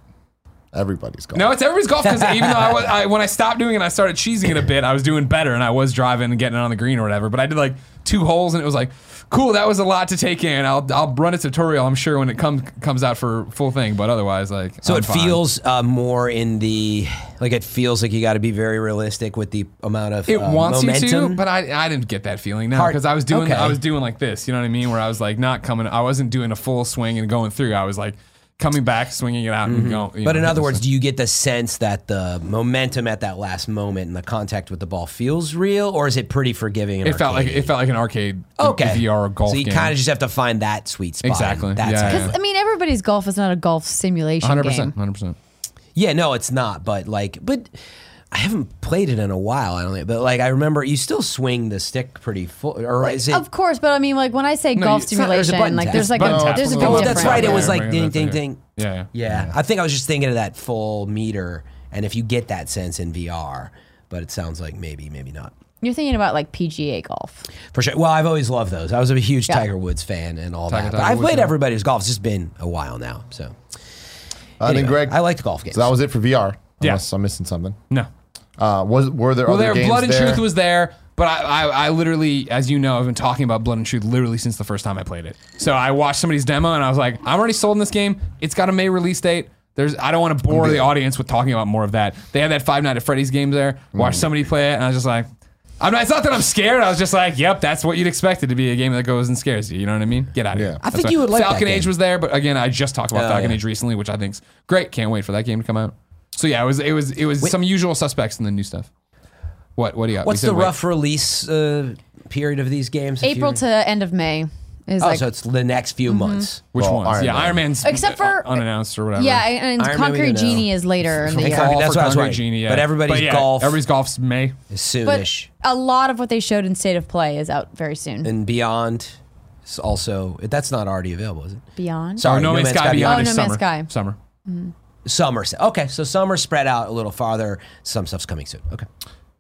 everybody's golf. no, it's everybody's golf because even though I was I, when I stopped doing it, I started cheesing it a bit. I was doing better and I was driving and getting it on the green or whatever. But I did like two holes and it was like. Cool, that was a lot to take in. I'll I'll run a tutorial. I'm sure when it comes comes out for full thing, but otherwise, like So I'm it fine. feels uh, more in the like it feels like you got to be very realistic with the amount of It uh, wants momentum. you to, but I, I didn't get that feeling now because I was doing okay. I was doing like this. You know what I mean? Where I was like not coming. I wasn't doing a full swing and going through. I was like coming back, swinging it out, and going. Mm-hmm. But know, in other words, the- do you get the sense that the momentum at that last moment and the contact with the ball feels real, or is it pretty forgiving? And it felt like arcadey? it felt like an arcade okay VR golf So you game. kind of just have to find that sweet spot. Exactly. That's Yeah, how- yeah. I mean, everybody's golf is not a golf simulation hundred game. percent, hundred percent. Yeah, no, it's not. But like, but I haven't played it in a while. I don't think. But like, I remember you still swing the stick pretty full, or is it? Of course, but I mean, like when I say No, golf you- it's not- there's a simulation, like tap. there's like a tap. there's a Oh, big oh, difference. that's right. It was like right, ding, ding, okay. ding. Yeah, Yeah, I think I was just thinking of that full meter, and if you get that sense in VR, but it sounds like maybe, maybe not. You're thinking about like PGA golf. For sure. Well, I've always loved those. I was a huge Yeah. Tiger Woods fan and all Tiger- that. But I've Woods, played yeah. everybody's golf. It's just been a while now. So, Uh, and then Greg, I liked golf games. so that was it for VR. Yeah. Unless I'm missing something. No. Uh, was were there Well, other there, games Blood and there? Truth was there, but I, I, I literally, as you know, I've been talking about Blood and Truth literally since the first time I played it. So I watched somebody's demo and I was like, I'm already sold in this game. It's got a May release date. There's I don't want to bore the audience with talking about more of that. They had that Five Nights at Freddy's game there. Watch somebody play it, and I was just like, I'm not, it's not that I'm scared. I was just like, yep, that's what you'd expect it to be a game that goes and scares you. You know what I mean? Get out of Yeah. here. I think That's you would like that Falcon Age was there, but again, I just talked about Oh, Falcon yeah. Age recently, which I think's great. Can't wait for that game to come out. So yeah, it was it was it was some usual suspects in the new stuff. What what do you got? What's said the wait. rough release uh, period of these games? if April you- to end of May is Oh, like so it's the next few months. Which Well, ones? Iron yeah, Man. Iron Man's Except for- uh, unannounced or whatever. yeah, and Iron Man, we Concrete didn't know. Genie is later in the Okay. year. Concrete- that's for what I was Concrete wondering. Genie, yeah. But everybody's yeah, golf- Everybody's golf's May. But Soonish. a lot of what they showed in State of Play is out very soon. and Beyond is also that's not already available, is it? Beyond. Sorry, oh, No Man's Sky Beyond Oh, is No Man's summer. Sky. Summer. Summer. Okay, so summer spread out a little farther. Some stuff's coming soon. Okay.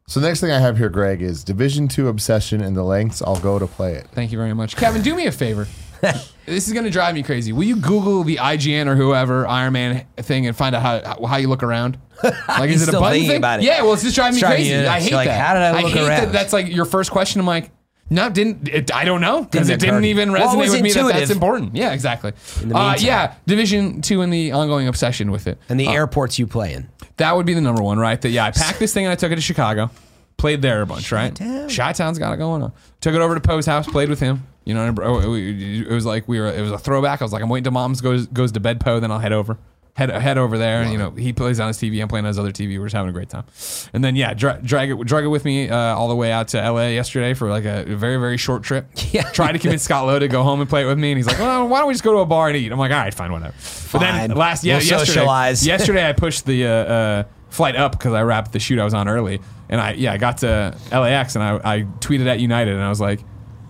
So next thing I have here, Greg, is Division Two Obsession and the lengths I'll go to play it. Thank you very much, Kevin. Do me a favor. this is gonna drive me crazy. Will you Google the IGN or whoever Iron Man thing and find out how how you look around? Like, is it a still button thing? about it. Yeah. Well, it's just driving me driving crazy. you. I hate like, that. how did I look hate around? that. That's like your first question. I'm like. No, didn't it, I don't know because it didn't even resonate was with me that that's important. Yeah, exactly. In the uh, meantime. yeah, Division Two and the ongoing obsession with it. And the airports you play in. That would be the number one, right? That yeah, I packed this thing and I took it to Chicago, played there a bunch, right? Chi-town. Chi-town's got it going on. Took it over to Poe's house, played with him. You know, and bro, it was like we were. It was a throwback. I was like, I'm waiting till mom's goes goes to bed, Poe, then I'll head over. Head, head over there, and you know he plays on his TV. I'm playing on his other TV. We're just having a great time, and then yeah, dra- drag it, drag it with me uh, all the way out to LA yesterday for like a very very short trip. Yeah. tried to convince Scott Lowe to go home and play it with me, and he's like, well, why don't we just go to a bar and eat? I'm like, all right, fine, whatever. But then Fine. last yeah We'll yesterday, socialize. yesterday I pushed the uh, uh, flight up because I wrapped the shoot I was on early, and I yeah I got to LAX and I, I tweeted at United and I was like,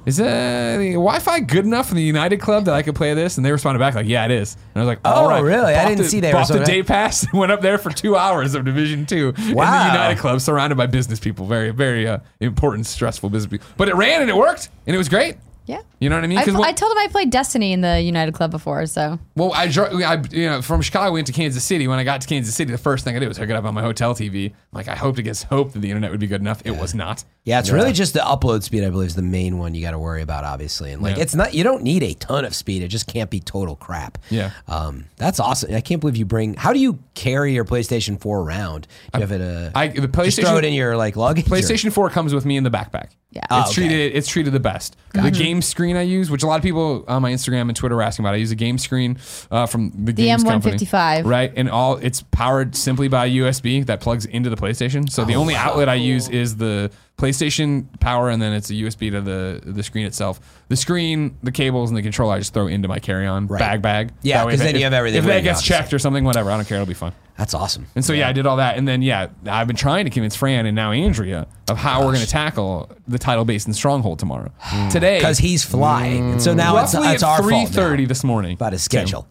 "Is uh, the Wi-Fi good enough in the United Club that I could play this?" And they responded back like, "Yeah, it is." And I was like, Oh, right. really? I didn't the- see that. were bought the good. day pass. And went up there for two hours of Division Two in the United Club, surrounded by business people. Very very uh, important, stressful business people. But it ran and it worked and it was great. Yeah. You know what I mean? I, 'Cause I told him I played Destiny in the United Club before, so well, I, dro- I, you know, from Chicago, I went to Kansas City. When I got to Kansas City, the first thing I did was hook it up on my hotel TV. Like, I hoped against hope that the internet would be good enough. It was not. Yeah, it's really just the upload speed, I believe, is the main one you got to worry about, obviously. And like, Yeah. it's not, you don't need a ton of speed. It just can't be total crap. Yeah. Um, that's awesome. I can't believe you bring, how do you carry your PlayStation 4 around? Do you have it, uh, I the just throw it in your like luggage? or- PlayStation 4 comes with me in the backpack. Yeah. It's Oh, okay. treated it's treated the best. The game screen I use, which a lot of people on my Instagram and Twitter are asking about. I use a game screen uh, from the, games company. M155. Right. And all it's powered simply by USB that plugs into the PlayStation. So Oh, the only outlet I use is the PlayStation power and then it's a USB to the the screen itself. The screen, the cables and the controller I just throw into my carry-on Right. bag bag. Yeah, That way 'cause if then it- you have everything If that gets checked or something, whatever, I don't care. It'll be fun. That's awesome. And so yeah. I did all that, and then yeah, I've been trying to convince Fran and now Andrea of how we're going to tackle the Tidal Basin Stronghold tomorrow. Today, Because he's flying. And so now mm. it's, roughly it's at our three thirty this morning About his schedule.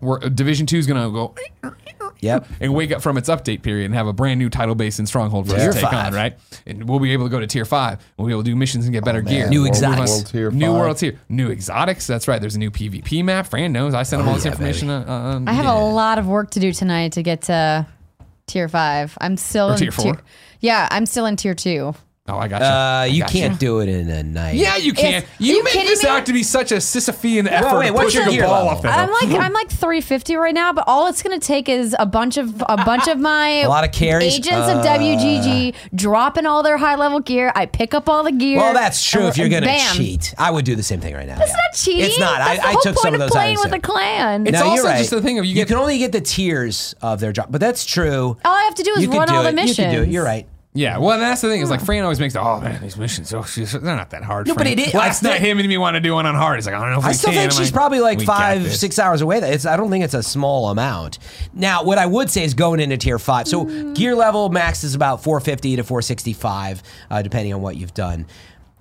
We're, Division Two is going to go Yep. and wake up from its update period and have a brand new Tidal Basin Stronghold for us to take five. on, right? And we'll be able to go to Tier Five. We'll be able to do missions and get better gear. New exotics. World Tier New five. world tier, new exotics. That's right. There's a new PvP map. Fran knows. I sent him all this yeah, information. Uh, uh, I have yeah. a lot of work to do tonight to get to tier five. I'm still Or in tier four? Yeah, I'm still in tier two. Oh, I got you. Uh, I you got can't do it in a night. Yeah, you can. If- You you make this me? out to be such a Sisyphean effort wait, of what's your gear ball level? off that. I'm like I'm like 350 right now, but all it's gonna take is a bunch of a bunch of my A lot of carries? agents of Uh. WGG dropping all their high level gear. I pick up all the gear. Well, that's true if you're going to bam. cheat. I would do the same thing right now. That's yeah. not cheating. It's not. That's I, the I whole took point some of those playing items with there. the clan. It's No, also you're right. just the thing of you you get- can only get the tiers of their job, but that's true. all I have to do is you can run do all the it. missions. You can do it. You're right. Yeah, well, and that's the thing is like Fran always makes the oh man these missions oh she's, they're not that hard. No, but Fran." it is- I Last night still- him and me want to do one on hard. He's like I don't know if I we still can. think I'm she's probably like "We got five, this." six hours away. It's, I don't think it's a small amount. Now, what I would say is going into tier five. So gear level max is about 450 to 465, uh, depending on what you've done.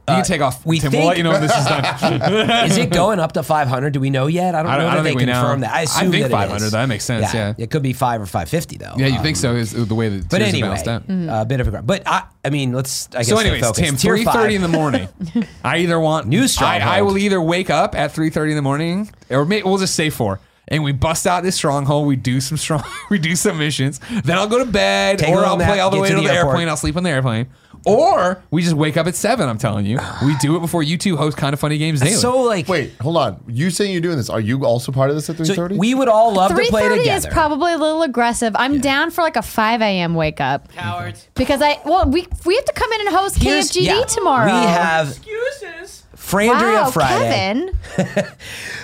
You can uh, take off. we Tim, think- we'll let you know when this is done. Is it going up to 500? Do we know yet? I don't, I don't- know I that don't they think we know. confirmed that. I I assume think that it 500, is. that makes sense, yeah. it could be five or 550 though. yeah, you Um, think so? Is the way that But tiers are anyway, balanced out. a bit of a grab. But I, I mean, let's. I guess So, stay anyways, focused. Tim, Tier three five. thirty in the morning. I either want New I, stronghold. I will either wake up at three thirty in the morning, or may, we'll just say four, and we bust out this stronghold. We do some strong, we do some missions. Then I'll go to bed, Take a or little I'll nap, play all the get way to to the the airport. airplane. I'll sleep on the airplane. Or we just wake up at seven. I'm telling you, we do it before you two host kind of funny games daily. So like, Wait, hold on. You saying you're doing this? Are you also part of this at three so thirty? we would all love to Three play thirty together. is probably a little aggressive. I'm down for like a five a.m. wake up Cowards. because I well we we have to come in and host Here's- KFGD yeah, tomorrow. We have Excuses. Frandria wow, Friday. Kevin. Kevin,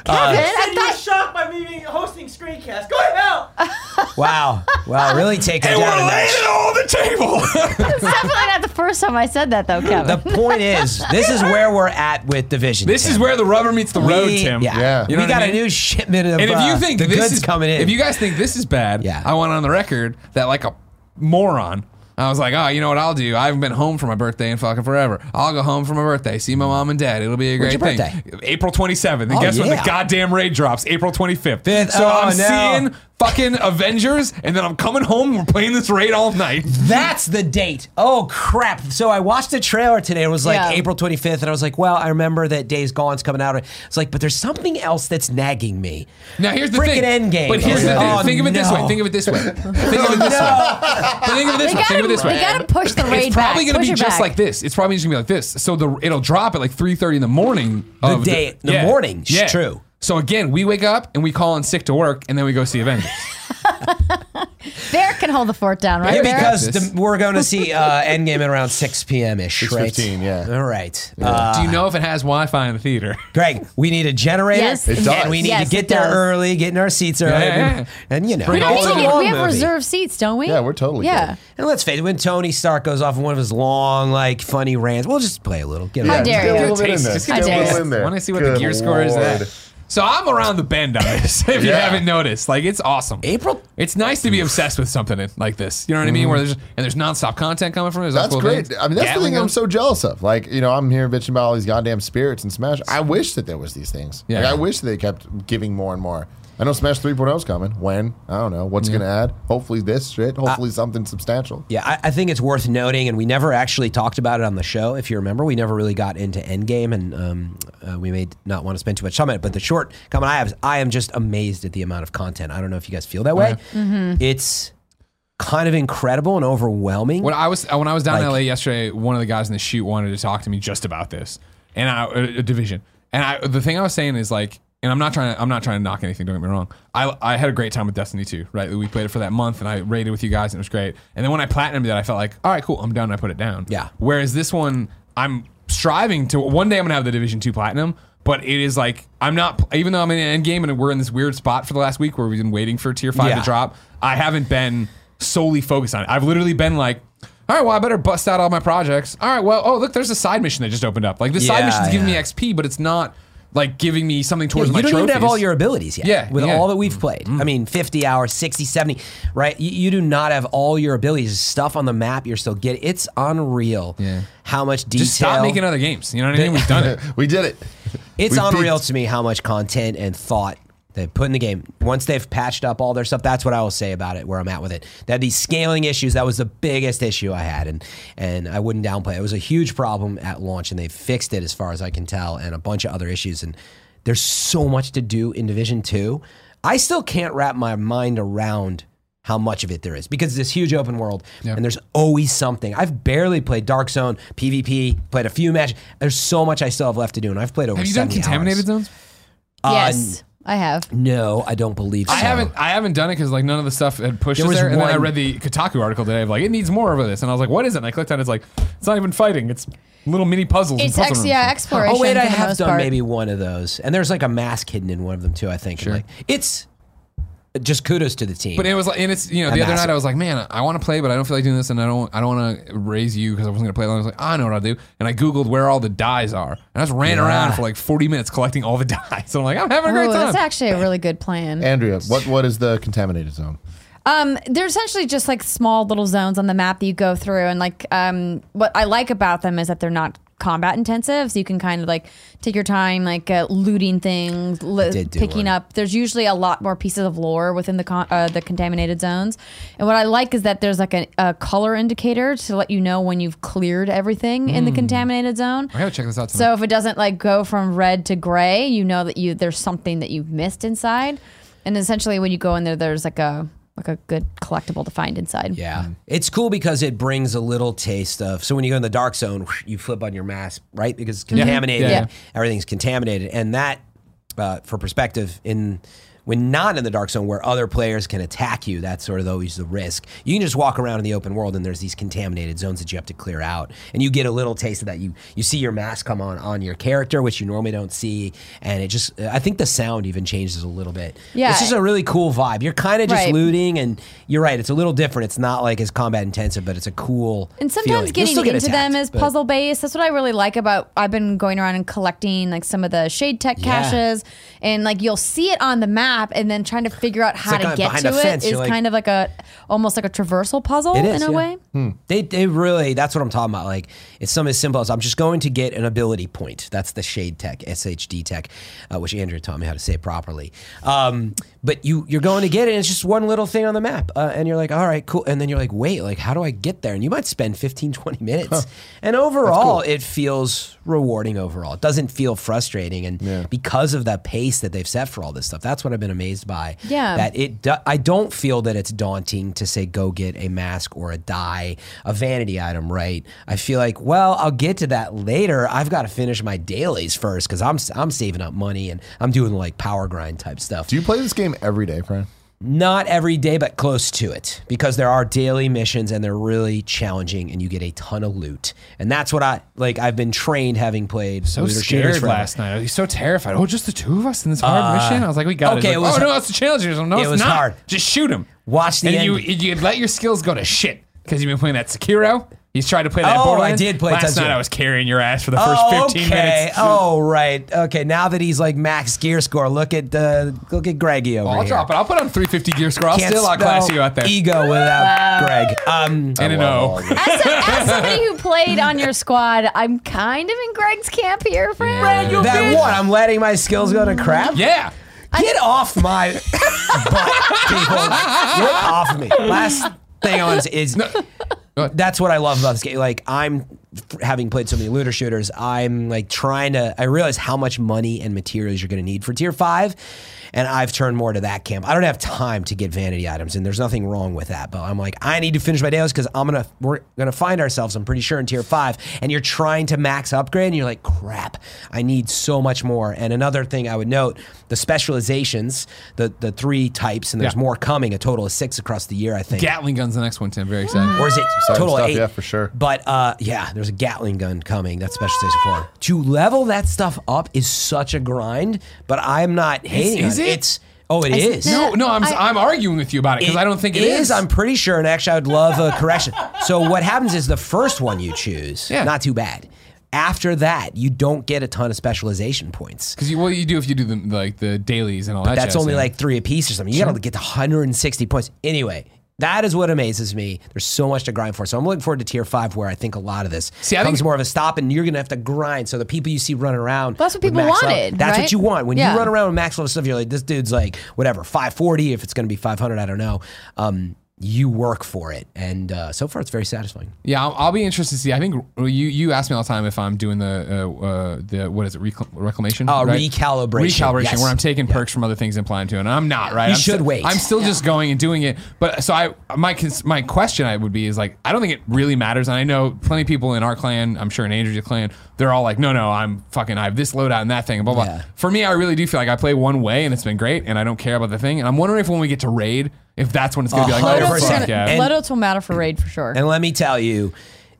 Uh, I And you're thought shocked by me being hosting screencast. Go to hell. Wow, wow, really taking and down we're laying it all on the table. it's definitely not the first time I said that though, Kevin. The point is, this is where we're at with division. this is where the rubber meets the road, Tim. Yeah, Yeah. You know we what I got mean? a new shipment of. And if you uh, think the this is coming in, if you guys think this is bad, Yeah. I want on the record that like a moron. I was like, oh, you know what I'll do? I haven't been home for my birthday in fucking forever. I'll go home for my birthday, see my mom and dad. It'll be a When's great your thing. birthday? April 27th. And Oh, guess when the yeah. goddamn raid drops? April 25th. Fifth. So Oh, I'm no. seeing fucking Avengers, and then I'm coming home. We're playing this raid all night. That's the date. Oh crap! So I watched the trailer today. It was like Yeah. April 25th, and I was like, "Well, I remember that Days Gone's coming out." It's like, but there's something else that's nagging me. Now here's the Freaking thing. Endgame. But here's the Oh, thing. Think of it this no. way. Think of it this way. Think of it this oh, way. Think of it this they way. Think of it this gotta, way. they gotta push the raid back. It's probably back. going to Push be it just back. like this. It's probably just going to be like this. So the it'll drop at like 3:30 in the morning. of day- the morning. Yeah. True. So again, we wake up and we call in sick to work, and then we go see Avengers. Barrett can hold the fort down, right? Yeah, Barrett? because the, we're going to see uh, Endgame at around 6 p.m. ish, right? 6:15, yeah. All right. Uh, Do you know if it has Wi-Fi in the theater? Greg, we need a generator. Yes. It does. And we need Yes, to get there does. early, get in our seats early. yeah, yeah. And, and, you know. We, don't the take we have movie. reserved seats, don't we? Yeah, we're totally Yeah. good. And let's face it, when Tony Stark goes off in one of his long, like, funny rants, we'll just play a little. Get How it out. dare just get you. a little bit in Taste. there. Just Get get a a little taste. in there. I want to see what Good the gear score is. Lord. So I'm around the bend on this. If you Yeah. haven't noticed, like it's awesome. April? It's nice to be obsessed with something like this. You know what I mean? Mm-hmm. Where there's and there's nonstop content coming from it. There's all That's cool great. things. I mean, that's the Gatling thing I'm guns. so jealous of. Like, you know, I'm here bitching about all these goddamn spirits and Smash. I wish that there was these things. Yeah. Like, I wish they kept giving more and more. I know Smash 3.0 is coming. When? I don't know. What's going to add? Hopefully this shit. Hopefully something substantial. Yeah, I, I think it's worth noting, and we never actually talked about it on the show. If you remember, we never really got into Endgame, and um, uh, we may not want to spend too much time on it. But the short comment I have, is I am just amazed at the amount of content. I don't know if you guys feel that way. It's kind of incredible and overwhelming. When I was when I was down in LA yesterday, one of the guys in the shoot wanted to talk to me just about this and I, a, a division. And I, the thing I was saying is like, and I'm not trying to I'm not trying to knock anything. Don't get me wrong. I I had a great time with Destiny 2. Right, we played it for that month, and I raided with you guys, and it was great. And then when I platinumed it, I felt like, all right, cool, I'm done. And I put it down. Yeah. Whereas this one, I'm striving to. One day I'm gonna have the Division 2 platinum. But it is like I'm not, even though I'm in an end game and we're in this weird spot for the last week where we've been waiting for tier five Yeah. to drop. I haven't been solely focused on it. I've literally been like, all right, well, I better bust out all my projects. All right, well, oh, look, there's a side mission that just opened up. Like, the side Yeah, mission's giving me yeah. XP, but it's not like giving me something towards Yeah, towards you my don't trophies. even have all your abilities yet. Yeah, With yeah. all that we've mm-hmm. played. Mm-hmm. I mean, 50 hours, 60, 70, right? You, you do not have all your abilities. Stuff on the map you're still getting. It's unreal Yeah. how much detail. Just stop making other games. You know what I mean? We've done it. we did it. It's We've unreal peaked. to me how much content and thought they put in the game. Once they've patched up all their stuff, that's what I will say about it. Where I'm at with it. They had these scaling issues. That was the biggest issue I had, and and I wouldn't downplay. it. It was a huge problem at launch, and they fixed it as far as I can tell, and a bunch of other issues. And there's so much to do in Division Two. I still can't wrap my mind around how much of it there is because it's this huge open world Yeah. and there's always something. I've barely played Dark Zone, PvP, played a few matches. There's so much I still have left to do, and I've played over. Have you done contaminated hours. zones? Uh, yes, I have. No, I don't believe so. I haven't. I haven't done it because like none of the stuff had pushed There us was there. And then I one- read the Kotaku article today of like it needs more of this, and I was like, what is it? And I clicked on it. It's like it's not even fighting. It's little mini puzzles. It's and puzzle ex- rooms. yeah, exploration. Oh wait, I for the have most done part. maybe one of those, and there's like a mask hidden in one of them too. I think. Sure. Like it's just kudos to the team. But it was like, and it's you know, the A other night I was like, man, I want to play, but I don't feel like doing this, and I don't, I don't want to raise you because I wasn't gonna play. Long. I was like, I know what I'll do, and I googled where all the dyes are, and I just ran Yeah. around for like forty minutes collecting all the dyes. So I'm like, I'm having a great Oh, time. that's actually a really good plan. Andrea, what, what is the contaminated zone? Um, they're essentially just like small little zones on the map that you go through, and like um, what I like about them is that they're not combat intensive, so you can kind of like take your time, like uh, looting things, li- picking one. up. There's usually a lot more pieces of lore within the con- uh, the contaminated zones, and what I like is that there's like a, a color indicator to let you know when you've cleared everything in the contaminated zone. I gotta check this out. Tonight. So if it doesn't like go from red to gray, you know that you there's something that you've missed inside. And essentially, when you go in there, there's like a like a good collectible to find inside. Yeah. It's cool because it brings a little taste of. So when you go in the dark zone, you flip on your mask, right? Because it's contaminated. Yeah. Everything's contaminated. And that, uh, for perspective, in when not in the dark zone where other players can attack you, that's sort of always the risk. You can just walk around in the open world and there's these contaminated zones that you have to clear out. And you get a little taste of that. You you see your mask come on on your character, which you normally don't see. And it just, I think the sound even changes a little bit. Yeah. It's just a really cool vibe. You're kind of just Right. looting and you're right. It's a little different. It's not like as combat intensive, but it's a cool. And sometimes feeling. Getting still into get them attacked, is puzzle based. That's what I really like about. I've been going around and collecting like some of the shade tech Yeah. caches, and like you'll see it on the map, and then trying to figure out how like to get to it fence, is like- kind of like a almost like a traversal puzzle is in a yeah. way. They, they really that's what I'm talking about. Like it's something as simple as I'm just going to get an ability point. That's the shade tech, SHD tech, uh, which Andrea taught me how to say properly. Um, but you you're going to get it. and It's just one little thing on the map, uh, and you're like, all right, cool. And then you're like, wait, like how do I get there? And you might spend 15, 20 minutes. And overall, it feels rewarding. Overall, it doesn't feel frustrating. And because of the pace that they've set for all this stuff, that's what I've been amazed by. Yeah. That it do- I don't feel that it's daunting to say go get a mask or a dye, a vanity item, right? I feel like, well, I'll get to that later. I've got to finish my dailies first because I'm I'm saving up money and I'm doing like power grind type stuff. Do you play this game every day, Fran? Not every day, but close to it because there are daily missions and they're really challenging and you get a ton of loot. And that's what I like. I've been trained having played So scared last night. I was so terrified. Oh, just the two of us in this hard mission. I was like, we got Uh, okay, it. it He's like, was- oh no, that's the challenge. He's like, No, it it's was not. hard. Just shoot him. Watch the and end. you you let your skills go to shit because you've been playing that Sekiro. He's tried to play that. Oh, I did play last Tetsuya. night. I was carrying your ass for the first oh, 15 okay. minutes. Oh, right. Okay. Now that he's like max gear score, look at uh, look at Greggy over I'll here. drop it. I'll put on 350 gear score. I'll Can't still spell outclass you out there. Ego without Greg. Um, and an O. As, a- as somebody who played on your squad, I'm kind of in Greg's camp here, friend. that what? I'm letting my skills go to crap. Yeah. Get off my butt, people. Get off me. Last thing I want to say is that's what I love about this game. Like I'm having played so many looter shooters, I'm like trying to. I realize how much money and materials you're going to need for tier five, and I've turned more to that camp. I don't have time to get vanity items, and there's nothing wrong with that. But I'm like, I need to finish my dailies because I'm gonna we're gonna find ourselves. I'm pretty sure in tier five, and you're trying to max upgrade, and you're like, crap, I need so much more. And another thing I would note, the specializations, the the three types, and there's Yeah. more coming. A total of six across the year, I think. Gatling gun's the next one, Tim. Very excited. Or is it Exciting total stuff, eight? yeah, for sure. But uh, yeah, there's a Gatling gun coming. That's Specialization Four. To level that stuff up is such a grind. But I'm not hating is on it? It's oh, it is. No, no, I'm, I- I, am arguing with you about it because I don't think it is. I'm pretty sure, and actually, I would love a correction. So what happens is the first one you choose, Yeah. not too bad. After that, you don't get a ton of specialization points. Because you, what you do if you do the like the dailies and all that. That's jazz, only yeah. like three apiece or something. You got to get to 160 points. Anyway, that is what amazes me. There's so much to grind for. So I'm looking forward to tier five, where I think a lot of this See, I comes think- more of a stop, and you're going to have to grind. So the people you see running around, That's what people max level- wanted, that's right? what you want. When Yeah. you run around with max level stuff, you're like, this dude's like whatever 540. If it's going to be 500, I don't know. Um, you work for it, and uh, so far it's very satisfying. Yeah, I'll, I'll be interested to see. I think you you ask me all the time if I'm doing the uh, uh, the what is it recl- reclamation? Uh, right? recalibration, recalibration, yes. where I'm taking Yeah. perks from other things and applying to, and I'm not right. You I'm should still- wait. I'm still just going and doing it. But so I my cons- my question I would be is like I don't think it really matters, and I know plenty of people in our clan. I'm sure in Andrea's clan, they're all like, no, no, I'm fucking I have this loadout and that thing and blah blah. Yeah. For me, I really do feel like I play one way and it's been great, and I don't care about the thing. And I'm wondering if when we get to raid, if that's when it's gonna be like, A hundred oh, percent. fuck yeah. And- Loadouts will matter for raid for sure. And let me tell you,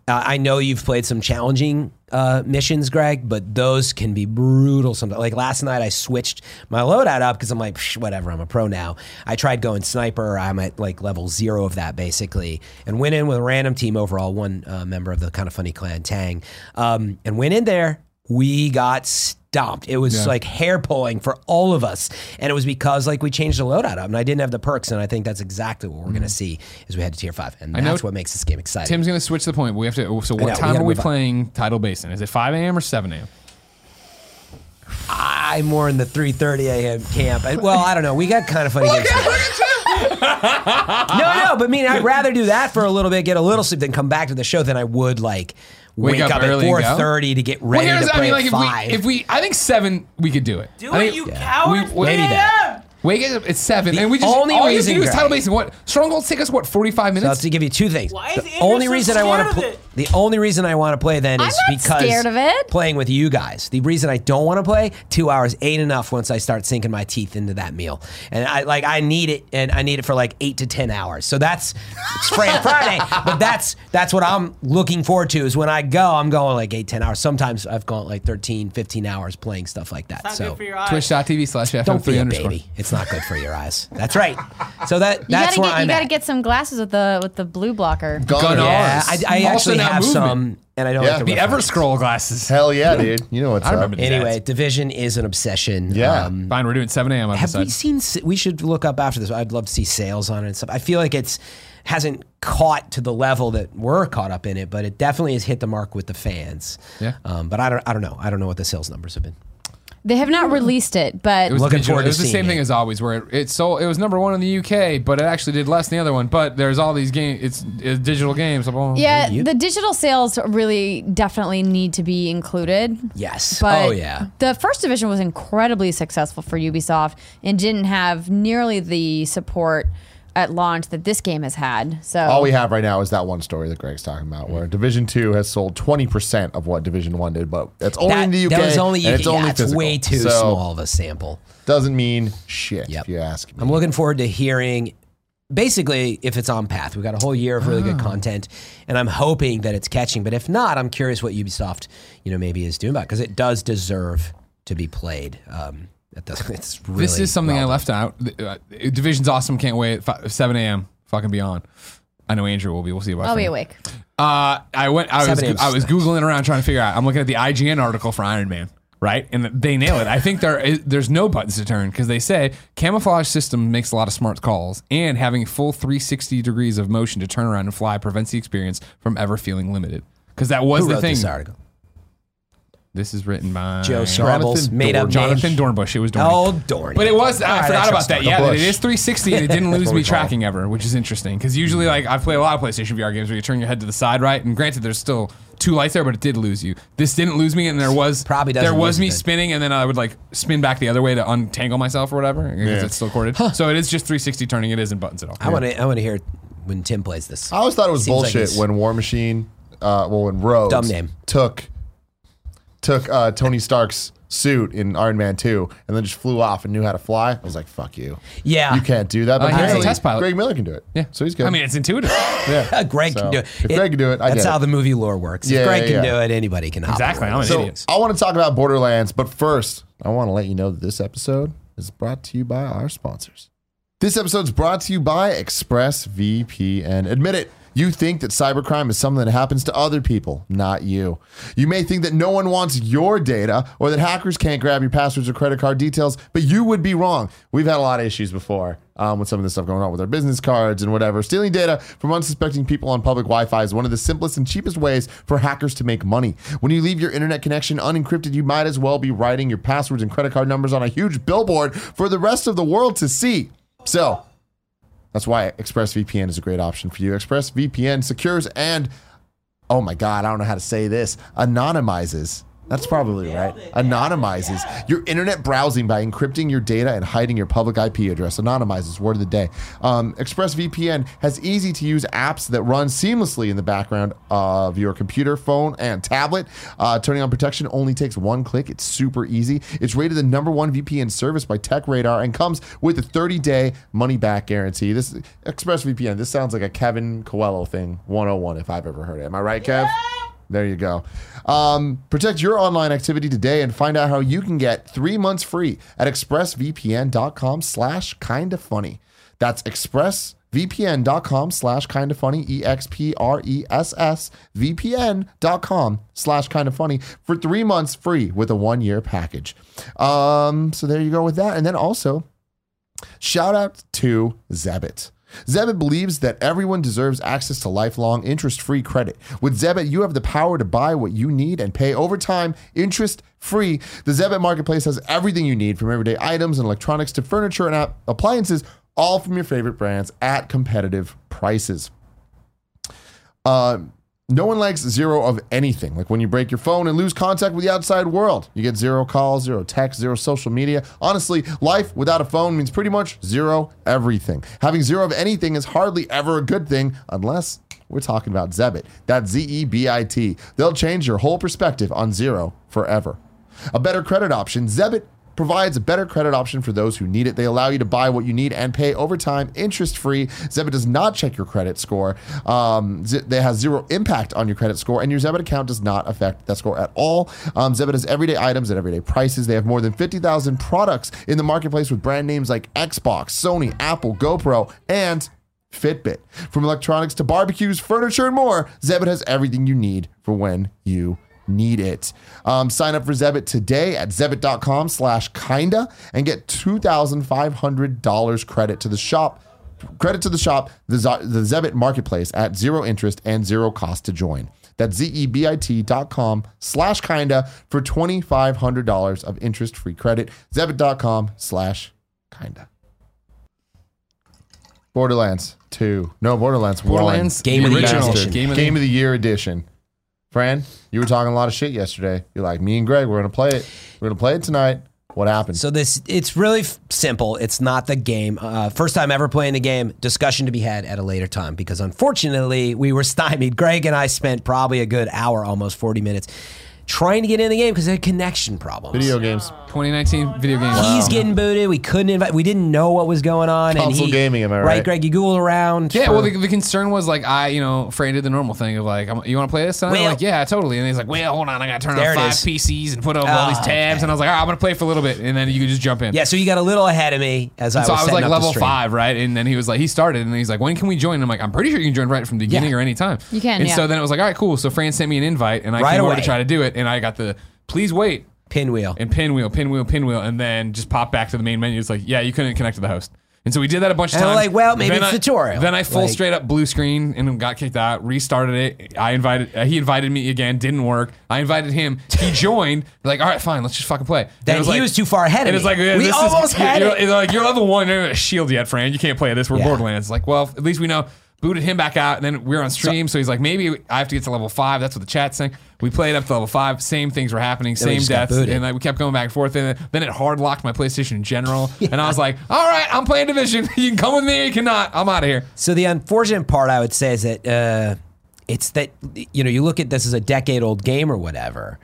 uh, I know you've played some challenging uh, missions, Greg, but those can be brutal sometimes. Like last night, I switched my loadout up because I'm like, "Psh, whatever, I'm a pro now. I tried going sniper. I'm at like level zero of that basically, and went in with a random team overall, one uh, member of the kind of funny clan, Tang, um, and went in there. We got stomped. It was Yeah. like hair pulling for all of us, and it was because like we changed the loadout up, and I didn't have the perks, and I think that's exactly what we're gonna mm-hmm. see as we head to tier five, and know- that's what makes this game exciting. Tim's gonna switch the point. We have to. So what we time gotta are we move on. playing Tidal Basin? Is it 5 a.m. or 7 a.m.? I'm more in the 3:30 a.m. camp. Well, I don't know. We got kind of funny games. no, no, but I mean, I'd rather do that for a little bit, get a little sleep, than come back to the show than I would like Wake wake, up up, at early and 4:30 to get ready here's, to I mean, like at if five. we, if we, I think seven, we could do it. Do I it, think- you We- coward. we- Maybe that. Wake it up. It's seven, The and we just only all you have to do is title Greg- basing. What strongholds take us? What forty five So minutes? to give you two things. Why is the Andrew only so reason I want to scared play the only reason I want to play then I'm is not because scared of it. playing with you guys. The reason I don't want to play two hours ain't enough once I start sinking my teeth into that meal, and I like I need it, and I need it for like eight to ten hours. So that's it's Fran Friday, but that's that's what I'm looking forward to. Is when I go, I'm going like eight, ten hours. Sometimes I've gone like 13, 15 hours playing stuff like that. So good your eyes. Twitch.tv slash don't FM3 be a underscore. baby. It's not good for your eyes. That's right. So that You gotta where get I'm you gotta at. get some glasses with the with the blue blocker. Gunner. Gunnar. Yeah, I, I Also actually now have movement. some, and I don't Yeah. like The the Ever reference. Scroll glasses. Hell yeah, dude. You know what's I up. remember these. Anyway, ads. Division is an obsession. Yeah. Um, Fine, we're doing seven a.m. on have the we side. seen? s- We should look up after this. I'd love to see sales on it and stuff. I feel like it's hasn't caught to the level that we're caught up in it, but it definitely has hit the mark with the fans. Yeah. Um, but I don't. I don't know. I don't know what the sales numbers have been. They have not hmm. released it, but It was Looking digital. forward It was the seeing same thing it. as always, where it, it sold. It was number one in the UK, but it actually did less than the other one. But there's all these games. It's, it's digital games. Blah, yeah, you- the digital sales really definitely need to be included. Yes. But oh yeah. the first division was incredibly successful for Ubisoft and didn't have nearly the support at launch that this game has had. So All we have right now is that one story that Greg's talking about, where Division Two has sold twenty percent of what Division One did, but it's only That, in the UK. that was only and it's yeah, only it's physical. way too So, small of a sample. Doesn't mean shit Yep. if you ask me. I'm looking forward to hearing basically if it's on path. We've got a whole year of really good Ah. content, and I'm hoping that it's catching. But if not, I'm curious what Ubisoft, you know, maybe is doing about because it does deserve to be played. Um, it does, it's really This is something well I left out. Uh, Division's awesome. Can't wait. Fi- 7 a.m. Fucking be on. I know Andrew will be. We'll see about I'll be awake. Uh, I went. I was. 7 a.m. I was googling around trying to figure out. I'm looking at the IGN article for Iron Man, right? And they nail it. I think there is, there's no buttons to turn because they say Camouflaj system makes a lot of smart calls, and having full 360 degrees of motion to turn around and fly prevents the experience from ever feeling limited. Because that was Who the wrote thing. this article? This is written by Joe Scrabbles, made up Jonathon name. Dornbush. It was Dornbush. Oh, Dorn. But it was. All I right, forgot about that. Yeah, that Bush. it is 360 and it didn't lose me we call it. tracking ever, which is interesting because usually, like, I've played a lot of PlayStation VR games where you turn your head to the side, right? And granted, there's still two lights there, but it did lose you. This didn't lose me, and there was Probably doesn't there was lose it me then. spinning, and then I would like spin back the other way to untangle myself or whatever because Yeah. it's still corded. So it is just 360 turning. It isn't buttons at all. I want to. I want to hear when Tim plays this. I always thought it was Seems like bullshit it's- when War Machine, uh, well, when Rhodes Dumb name. took took uh, Tony Stark's suit in Iron Man Two and then just flew off and knew how to fly. I was like, "Fuck you, Yeah. you can't do that." But Uh, here's a apparently test pilot. Greg Miller can do it. Yeah, so he's good. I mean, it's intuitive. yeah, Greg So, can do it. If Greg can do it, I That's get how it. the movie lore works. Yeah, if Greg yeah, can yeah. do it, anybody can. hop Exactly. on I'm it. an So idiot. I want to talk about Borderlands, but first, I want to let you know that this episode is brought to you by our sponsors. This episode is brought to you by ExpressVPN. Admit it, you think that cybercrime is something that happens to other people, not you. You may think that no one wants your data or that hackers can't grab your passwords or credit card details, but you would be wrong. We've had a lot of issues before um, with some of this stuff going on with our business cards and whatever. Stealing data from unsuspecting people on public Wi Fi is one of the simplest and cheapest ways for hackers to make money. When you leave your internet connection unencrypted, you might as well be writing your passwords and credit card numbers on a huge billboard for the rest of the world to see. So, that's why ExpressVPN is a great option for you. ExpressVPN secures and, oh my God, I don't know how to say this, anonymizes. That's probably right. Anonymizes your internet browsing by encrypting your data and hiding your public IP address. Anonymizes, word of the day. Um, ExpressVPN has easy to use apps that run seamlessly in the background of your computer, phone, and tablet. Uh, turning on protection only takes one click. It's super easy. It's rated the number one VPN service by TechRadar and comes with a 30 day money back guarantee. This ExpressVPN, this sounds like a Kevin Coelho thing 101 if I've ever heard it. Am I right, Kev? There you go. Um, protect your online activity today and find out how you can get three months free at expressvpn.com slash kinda funny. That's expressvpn.com slash kinda funny, E E-X-P-R-E-S-S vpn.com slash kinda funny for three months free with a one-year package. Um, so there you go with that. And then also, Shout out to Zebit. Zebit believes that everyone deserves access to lifelong interest free credit. With Zebit, you have the power to buy what you need and pay over time interest free. The Zebit marketplace has everything you need from everyday items and electronics to furniture and app- appliances, all from your favorite brands at competitive prices. Uh, No one likes zero of anything. Like when you break your phone and lose contact with the outside world. You get zero calls, zero texts, zero social media. Honestly, life without a phone means pretty much zero everything. Having zero of anything is hardly ever a good thing unless we're talking about Zebit. That's Z E B I T. They'll change your whole perspective on zero forever. A better credit option, Zebit provides a better credit option for those who need it. They allow you to buy what you need and pay over time, interest free. Zebit does not check your credit score. Um, they has zero impact on your credit score, and your Zebit account does not affect that score at all. Um, Zebit has everyday items at everyday prices. They have more than 50,000 products in the marketplace with brand names like Xbox, Sony, Apple, GoPro, and Fitbit. From electronics to barbecues, furniture, and more, Zebit has everything you need for when you need it. Um, sign up for Zebit today at zebit.com slash kinda and get $2,500 credit to the shop. Credit to the shop, the, Z- the Zebit marketplace at zero interest and zero cost to join. That's Z-E-B-I-T dot com slash kinda for $2,500 of interest-free credit. Zebit.com slash kinda. Borderlands 2. No, Borderlands 1. Borderlands Game of the Year edition. Game of the, Game of the Year edition. Fran, you were talking a lot of shit yesterday. You're like, me and Greg, we're gonna play it. We're gonna play it tonight. What happened? So this it's really f- simple. It's not the game. Uh, first time ever playing the game. Discussion to be had at a later time because unfortunately we were stymied. Greg and I spent probably a good hour, almost forty minutes, trying to get in the game because they had connection problems. Video games. 2019 video game. He's getting booted. We couldn't invite. We didn't know what was going on. Console and he, gaming, am I right? Greg, you googled around. Yeah, for- well, the, the concern was like I, you know, Fran did the normal thing of like, I'm, you want to play this tonight? I'm Well- like, yeah, totally. And he's like, well, hold on, I got to turn There on five is. PCs and put up all these Oh, tabs. okay. And I was like, all right, I'm gonna play for a little bit, and then you could just jump in. yeah. So you got a little ahead of me as I So was. I was setting like up the level stream. five, right? And then he was like, he started, and he's like, when can we join? And I'm like, I'm pretty sure you can join right from the beginning Yeah. or any time. You can, And yeah. so then it was like, all right, cool. So Fran sent me an invite, and I Right came over away. to try to do it, and I got the please wait Pinwheel. and pinwheel, pinwheel, pinwheel, and then just pop back to the main menu. It's like, yeah, you couldn't connect to the host. And so we did that a bunch of And I'm times. like, well, maybe Then it's I- tutorial. Then I full Like- straight up blue screen and got kicked out. Restarted it. I invited. Uh, he invited me again. Didn't work. I invited him. He joined. Like, all right, fine. Let's just fucking play. And Then it he like- was too far ahead of and it's me. like, yeah, We this almost is, had you're, it. it's like you're level one. You're not a shield yet, Fran. You can't play this. We're Yeah. Borderlands. Like, well, at least we know. Booted him back out, and then we are on stream. So, he's like, maybe I have to get to level five. That's what the chat's saying. We played up to level five. Same things were happening. we Same just got deaths, booted. and like, we kept going back and forth. And then it hard locked my PlayStation in general. And I was like, all right, I'm playing Division. you can come with me. You cannot. I'm out of here. So the unfortunate part, I would say, is that uh, it's that you know you look at this as a decade old game or whatever,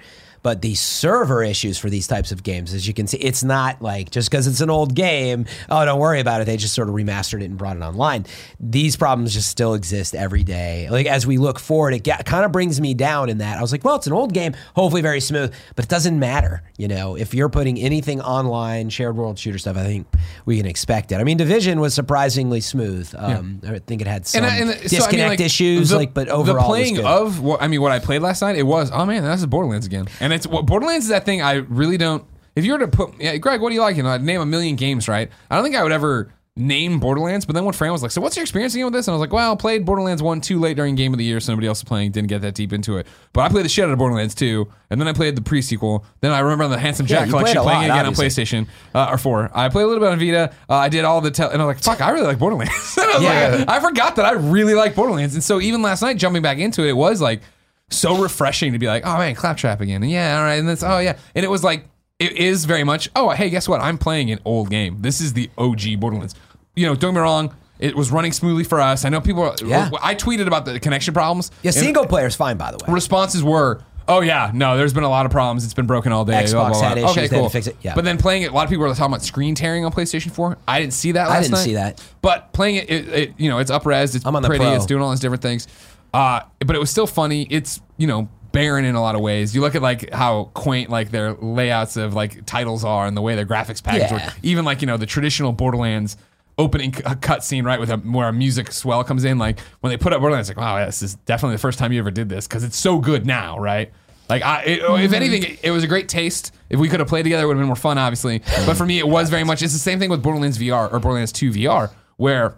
but the server issues for these types of games, as you can see, it's not like just because it's an old game. Oh, don't worry about it. They just sort of remastered it and brought it online. These problems just still exist every day. Like as we look forward, it kind of brings me down in that I was like, well, it's an old game, hopefully very smooth, but it doesn't matter. You know, if you're putting anything online, shared world shooter stuff, I think we can expect it. I mean, Division was surprisingly smooth. Um, I think it had some I- and, uh, so, I mean, disconnect like, issues, the- like, but overall, the playing it was good. of what I mean, what I played last night, it was oh man, that's a Borderlands again, and it's what Borderlands is that thing I really don't. If you were to put, yeah, Greg, what do you like? You know, I'd name a million games, right? I don't think I would ever name Borderlands. But then when Fran was like, "So what's your experience again with this?" and I was like, "Well, I played Borderlands one too late during Game of the Year, so nobody else was playing, didn't get that deep into it. But I played the shit out of Borderlands two, and then I played the pre-sequel. Then I remember on the Handsome Jack you collection playing it again obviously. on PlayStation uh, or four. I played a little bit on Vita. Uh, I did all the tel- and I was like, "Fuck, I really like Borderlands." And I Yeah. like, I forgot that I really like Borderlands, and so even last night jumping back into it, it was like so refreshing to be like, oh man, Claptrap again, and yeah, all right, and that's oh yeah, and it was like it is very much oh hey, guess what? I'm playing an old game. This is the OG Borderlands. You know, don't get me wrong. It was running smoothly for us. I know people. Are, Yeah. I tweeted about the connection problems. Yeah, single player's fine, by the way. responses were, "Oh yeah, no, there's been a lot of problems. It's been broken all day." Xbox had issues, they had to fix it, yeah. But then playing it, a lot of people were talking about screen tearing on PlayStation 4. I didn't see that. Last night. I didn't night. see that. But playing it, it, it you know, it's upres. It's I'm on the pretty. Pro. It's doing all these different things. Uh, but it was still funny. It's you know barren in a lot of ways. You look at like how quaint like their layouts of like titles are and the way their graphics package Yeah. work. Even like you know the traditional Borderlands opening c- cutscene right with a where a music swell comes in. Like when they put up Borderlands, like wow, this is definitely the first time you ever did this because it's so good now, right? Like I, it, if anything, it, it was a great taste. If we could have played together, it would have been more fun, obviously. But for me, it was very much. It's the same thing with Borderlands VR or Borderlands 2 VR, where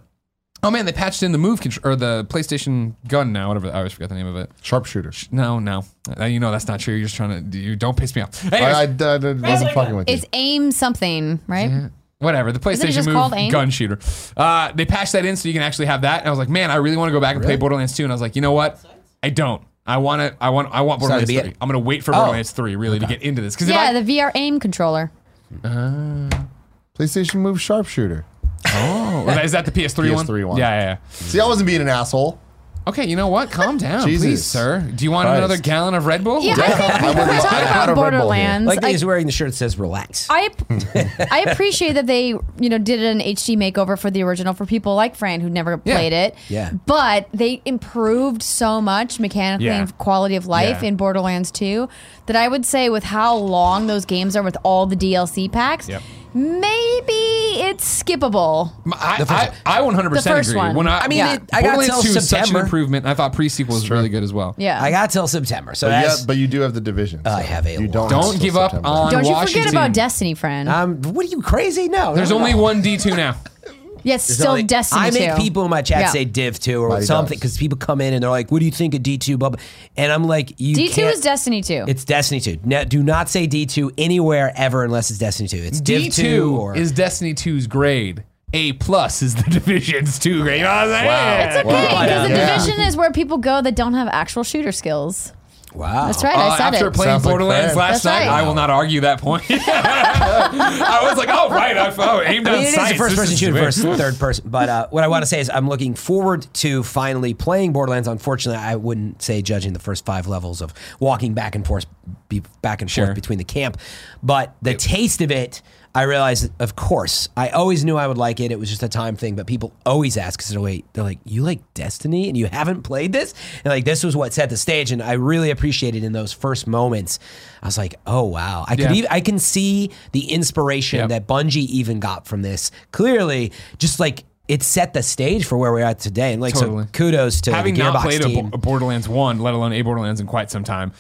oh man, they patched in the move control or the PlayStation gun now, whatever. I always forget the name of it. Sharpshooter. No, no, Uh, you know that's not true. You're just trying to. You don't piss me off. I, Anyways, I, I, I wasn't fucking with you. It's aim something, right? whatever. The it PlayStation just Move AIM? gun shooter. Uh, they patched that in so you can actually have that. And I was like, man, I really want to go back and play Borderlands 2. And I was like, you know what? I don't. I want to. I want. I want Borderlands the three. be- I'm gonna wait for Oh. Borderlands three really to get into this because Yeah, I, the VR aim controller. PlayStation Move Sharpshooter. Oh, is that the PS3, one? PS3 one. Yeah, yeah, yeah. See, I wasn't being an asshole. Okay, you know what? Calm down, Jesus. please, sir. Do you want Christ. another gallon of Red Bull? Yeah, I think I we're talking I had a about Red Bull here. Borderlands, Like I, he's wearing the shirt that says "relax." I I appreciate that they you know did an HD makeover for the original for people like Fran who never Yeah. played it. Yeah. But they improved so much mechanically Yeah. and quality of life Yeah. in Borderlands 2 that I would say with how long those games are with all the DLC packs, Yep. Maybe it's skippable. I, I, I 100% The first agree. one. When I, I mean, Yeah. it, I got Borderlands till 2 is such an improvement. I thought pre-sequel was really good as well. Yeah. I got till September. So But, yeah, but you do have the division. I have a you don't, Don't till give up September. on Don't you Washington. forget about Destiny, friend. um. What are you crazy? No, There's no, only no. one D2 now. yes, There's still only- Destiny I make 2. people in my chat Yeah. say Div two or Mighty something Ducks. because people come in and they're like, "What do you think of D two?" Blah, blah. And I'm like, "You D2 can't- is Destiny 2. It's Destiny two. No, do not say D two anywhere ever unless it's Destiny two. It's Div two D2 or is Destiny 2's grade. A plus is the Division's 2 grade. You know what I'm saying? Wow. it's okay Wow. because the Yeah. division is where people go that don't have actual shooter skills. Wow. That's right. Uh, I said after it. playing Sounds like Borderlands Fran. last That's night, right. I will not argue that point. I was like, oh, right. I oh, aimed I on mean, it is sights. a first This person is shooter great. versus third person. But uh, what I want to say is, I'm looking forward to finally playing Borderlands. Unfortunately, I wouldn't say judging the first five levels of walking back and forth, be back and Sure. forth between the camp. But the taste of it, I realized, of course, I always knew I would like it. It was just a time thing. But people always ask, because they're, wait, they're like, you like Destiny and you haven't played this? And like, this was what set the stage. And I really appreciated in those first moments. I was like, oh, wow. I could Yeah. even, I can see the inspiration Yep. that Bungie even got from this. Clearly, just like it set the stage for where we're at today. And like, Totally. so kudos to Having the Gearbox not played team. A Borderlands 1, let alone a Borderlands in quite some time,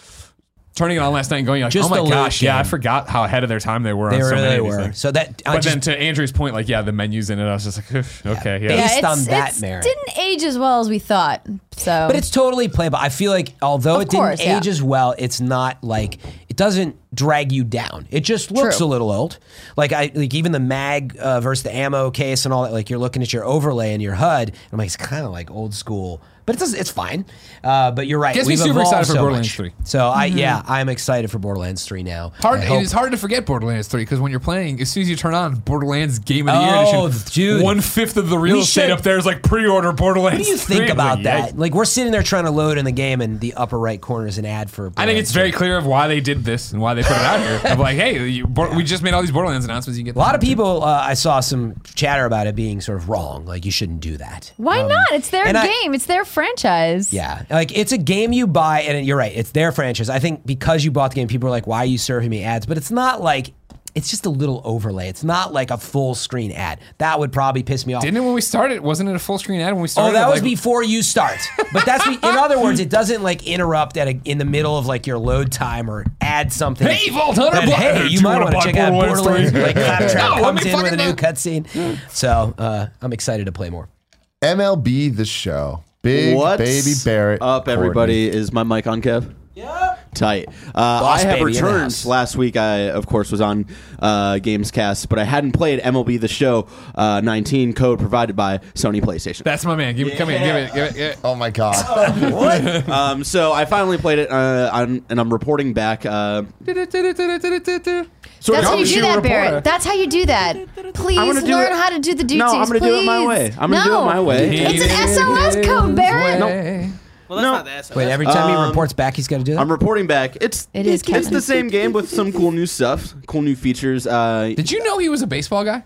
turning it on last night and going, like, Just oh my gosh, yeah, I forgot how ahead of their time they were they on so many really of these were. things. So that, I But just, then to Andrew's point, like, yeah, the menus in it, I was just like, okay, yeah. Based it's, on that it's merit. didn't age as well as we thought. So, But it's totally playable. I feel like although Of it didn't course, yeah. age as well, it's not like it doesn't drag you down. It just looks True. a little old. Like I like even the mag uh, versus the ammo case and all that. Like you're looking at your overlay and your HUD. And I'm like, it's kind of like old school. But it does, it's fine. Uh, but you're right. Gets me We've super evolved excited for so Borderlands much. 3. So I yeah, I'm excited for Borderlands 3 now. Hard, I hope- is hard to forget Borderlands 3 because when you're playing, as soon as you turn on Borderlands Game of the Year Oh, edition, dude. one fifth of the real We estate should- up there is like pre-order Borderlands. What do you think It's about like, that? yikes. Like we're sitting there trying to load in the game, and the upper right corner is an ad for. I think it's Borderlands very clear of why they did this and why they put it out here. Of like, hey, you, Bor- we just made all these Borderlands announcements. You get A lot of people, uh, I saw some chatter about it being sort of wrong. Like you shouldn't do that. why not? It's their and I- game. it's their franchise. Yeah, like it's a game you buy, and you're right, it's their franchise. I think because you bought the game, people are like, "Why are you serving me ads?" But it's not like it's just a little overlay. It's not like a full screen ad. That would probably piss me off. Didn't it when we started? Wasn't it a full screen ad when we started? Oh, that was Like, before you start. But that's be, in other words, it doesn't like interrupt at a, in the middle of like your load time or add something. Hey, Vault Hunter, that, Bla- hey, you you might wanna want to buy check out Borderlands Borderlands. 3? Like Claptrap No, comes in with a new cutscene. So uh, I'm excited to play more. MLB the show. Big What's baby Barrett. up, Courtney. everybody? Is my mic on, Kev? Yeah. Tight. Uh, I have baby in the returned. house. Last week, I of course was on uh, Gamescast, but I hadn't played MLB The Show uh, 19 code provided by Sony PlayStation. That's my man. Give, me Come in. Give it. Give it. Give it. Oh my god. um, so I finally played it, uh, I'm, and I'm reporting back. Uh, That's how you do Shoot that, reporter. Barrett. That's how you do that. Please do learn it- how to do the duties. No, I'm gonna do it my way. I'm gonna do No. it my way. It's an SOS code, Barrett. Way. Well, that's No. not the SOS. Wait, every time he Um, reports back, he's got to do that. I'm reporting back. It's It is it's, it's the same game with some cool new stuff, cool new features. Uh, Did you know he was a baseball guy?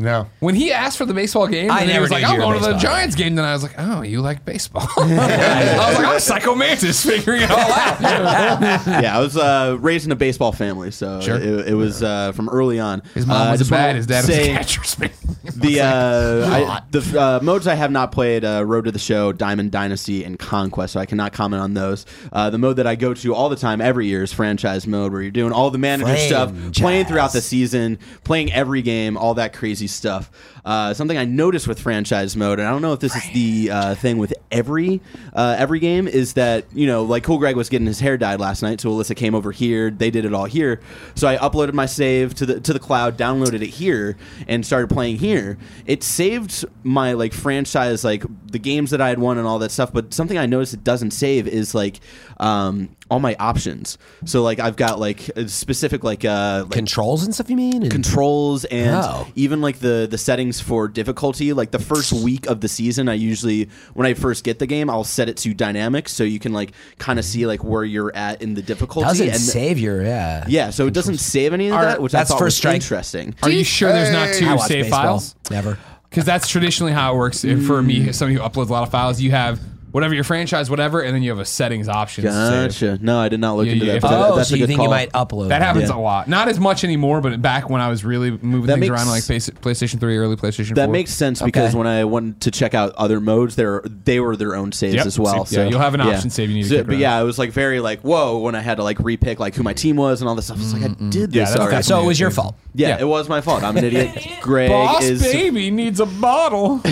No. When he asked for the baseball game, I and he never was like, knew "I'm you were going to the baseball. Giants game." Then I was like, "Oh, you like baseball?" I was like, "I'm Psycho Mantis figuring it all out." yeah, I was uh, raised in a baseball family, so Sure. it, it was uh, from early on. His mom Uh, was a just wanna bat. His dad was a say catcher. Spain. The uh, I, the uh, modes I have not played: uh, Road to the Show, Diamond Dynasty, and Conquest. So I cannot comment on those. Uh, the mode that I go to all the time, every year, is franchise mode, where you're doing all the manager stuff, Franchise. playing throughout the season, playing every game, all that crazy stuff. Uh, something I noticed with franchise mode, and I don't know if this is the uh, thing with every uh, every game, is that you know, like Cool Greg was getting his hair dyed last night, so Alyssa came over here. They did it all here, so I uploaded my save to the to the cloud, downloaded it here, and started playing here. It saved my like franchise, like the games that I had won and all that stuff. But something I noticed it doesn't save is like um, all my options. So like I've got like specific like uh like Controls and stuff, you mean? And- controls and Oh. even like the the settings for difficulty like the first week of the season i usually when i first get the game i'll set it to dynamic so you can like kind of see like where you're at in the difficulty doesn't and save your yeah. yeah so it doesn't save any of Are- that which that's i thought first was strike. interesting Are you sure there's not I two watch save baseball. files? Never. Because that's traditionally how it works. If For me, somebody who uploads a lot of files, you have whatever your franchise, whatever, and then you have a settings option. to save. gotcha no i did not look Yeah, into yeah. that but that- Oh, that's so a you think call. you might upload? That happens Yeah. a lot. Not as much anymore, but back when I was really moving That things makes- around, like PlayStation 3, early PlayStation 4. that makes sense because Okay. when I went to check out other modes, there they were their own saves Yep. as well. So, yeah, So you'll have an option save you need to So- get but rid of. yeah, I was like very like whoa when I had to like repick like who my team was and all this stuff. I was like, I did this that's already. So it was your fault. Yeah, Yeah. it was my fault. I'm an idiot. Greg Boss is baby needs a bottle.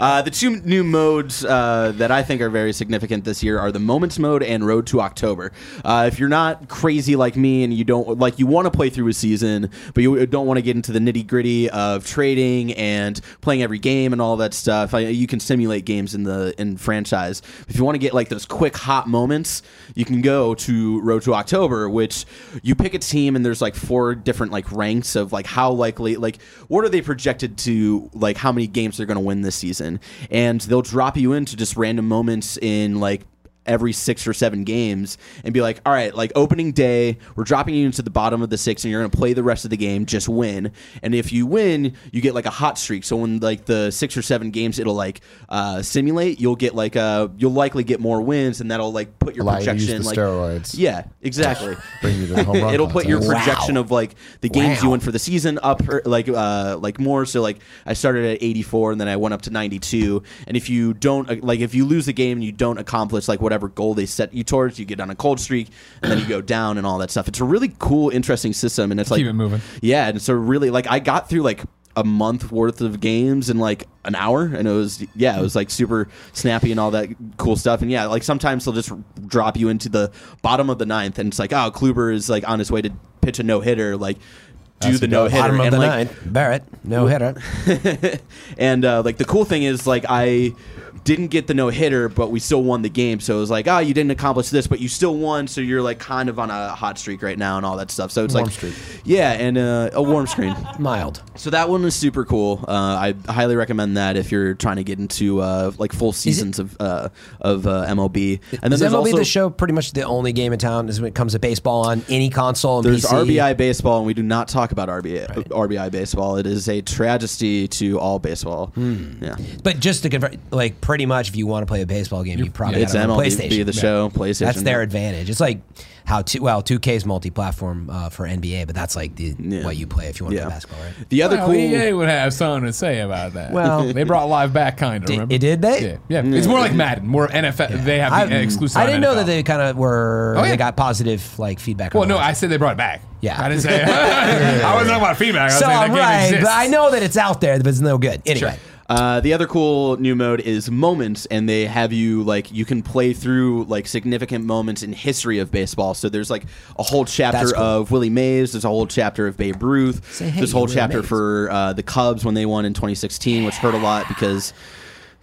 uh, the two new modes uh, that I think are very significant this year are the Moments mode and Road to October. Uh, if you're not crazy like me and you don't like you want to play through a season, but you don't want to get into the nitty gritty of trading and playing every game and all that stuff, I, you can simulate games in the in franchise. If you want to get like those quick hot moments, you can go to Road to October, which you pick a team and there's like four different like ranks of like how likely like what are they projected to like how many games they're going to win this season and they'll drop you into just random moments in like every six or seven games and be like, all right, like opening day, we're dropping you into the bottom of the six and you're going to play the rest of the game, just win. And if you win, you get like a hot streak. So when like the six or seven games it'll like uh, simulate, you'll get like a, you'll likely get more wins and that'll like put your Allow you projection the like, steroids. yeah, exactly. Bring you to home run It'll put your projection of like the games you win for the season up or, like uh like more. So like I started at 84 and then I went up to 92. And if you don't uh, like if you lose the game and you don't accomplish like whatever goal they set you towards, you get on a cold streak and then you go down and all that stuff. It's a really cool, interesting system, and it's like Keep it moving. Yeah, and so really like I got through like a month worth of games in like an hour and it was yeah it was like super snappy and all that cool stuff and yeah like sometimes they'll just drop you into the bottom of the ninth and it's like oh kluber is like on his way to pitch a no-hitter like do That's the no hitter Bottom of and the like ninth. Barrett, no hitter. and uh, like the cool thing is like I didn't get the no hitter, but we still won the game. So it was like, oh, you didn't accomplish this, but you still won. So you're like kind of on a hot streak right now and all that stuff. So it's Warm like, streak. yeah, and uh, a warm screen. Mild. So that one was super cool. Uh, I highly recommend that if you're trying to get into uh, like full seasons of uh, of uh, MLB. And then Is there's MLB also the show pretty much the only game in town is when it comes to baseball on any console and there's PC? RBI baseball, and we do not talk about RBI RBI baseball. It is a tragedy to all baseball. Hmm. Yeah. But just to convert, like pretty much, if you want to play a baseball game, you probably It's got to MLB PlayStation. the show, PlayStation. That's their advantage. It's like how two well, two K is multi-platform uh, for NBA, but that's like the Yeah. what you play if you want to Yeah. play basketball, right? The other well, cool. EA would have something to say about that. Well- they brought live back, kind of. Remember? it did they? Yeah, yeah. It's more like Madden, more NFL. They have I, the exclusive. I didn't know NFL. that they kind of were. Oh, yeah. They got positive like feedback. Well, on no, that. I said they brought it back. Yeah. I didn't say. I wasn't talking about feedback. I was so saying that I'm game right, exists. but I know that it's out there, but it's no good. Anyway, Uh, the other cool new mode is moments, and they have you like you can play through like significant moments in history of baseball. So there's like a whole chapter cool. of Willie Mays. There's a whole chapter of Babe Ruth. Say, hey, there's a whole Willie chapter Mays. for uh, the Cubs when they won in 2016, which hurt a lot because.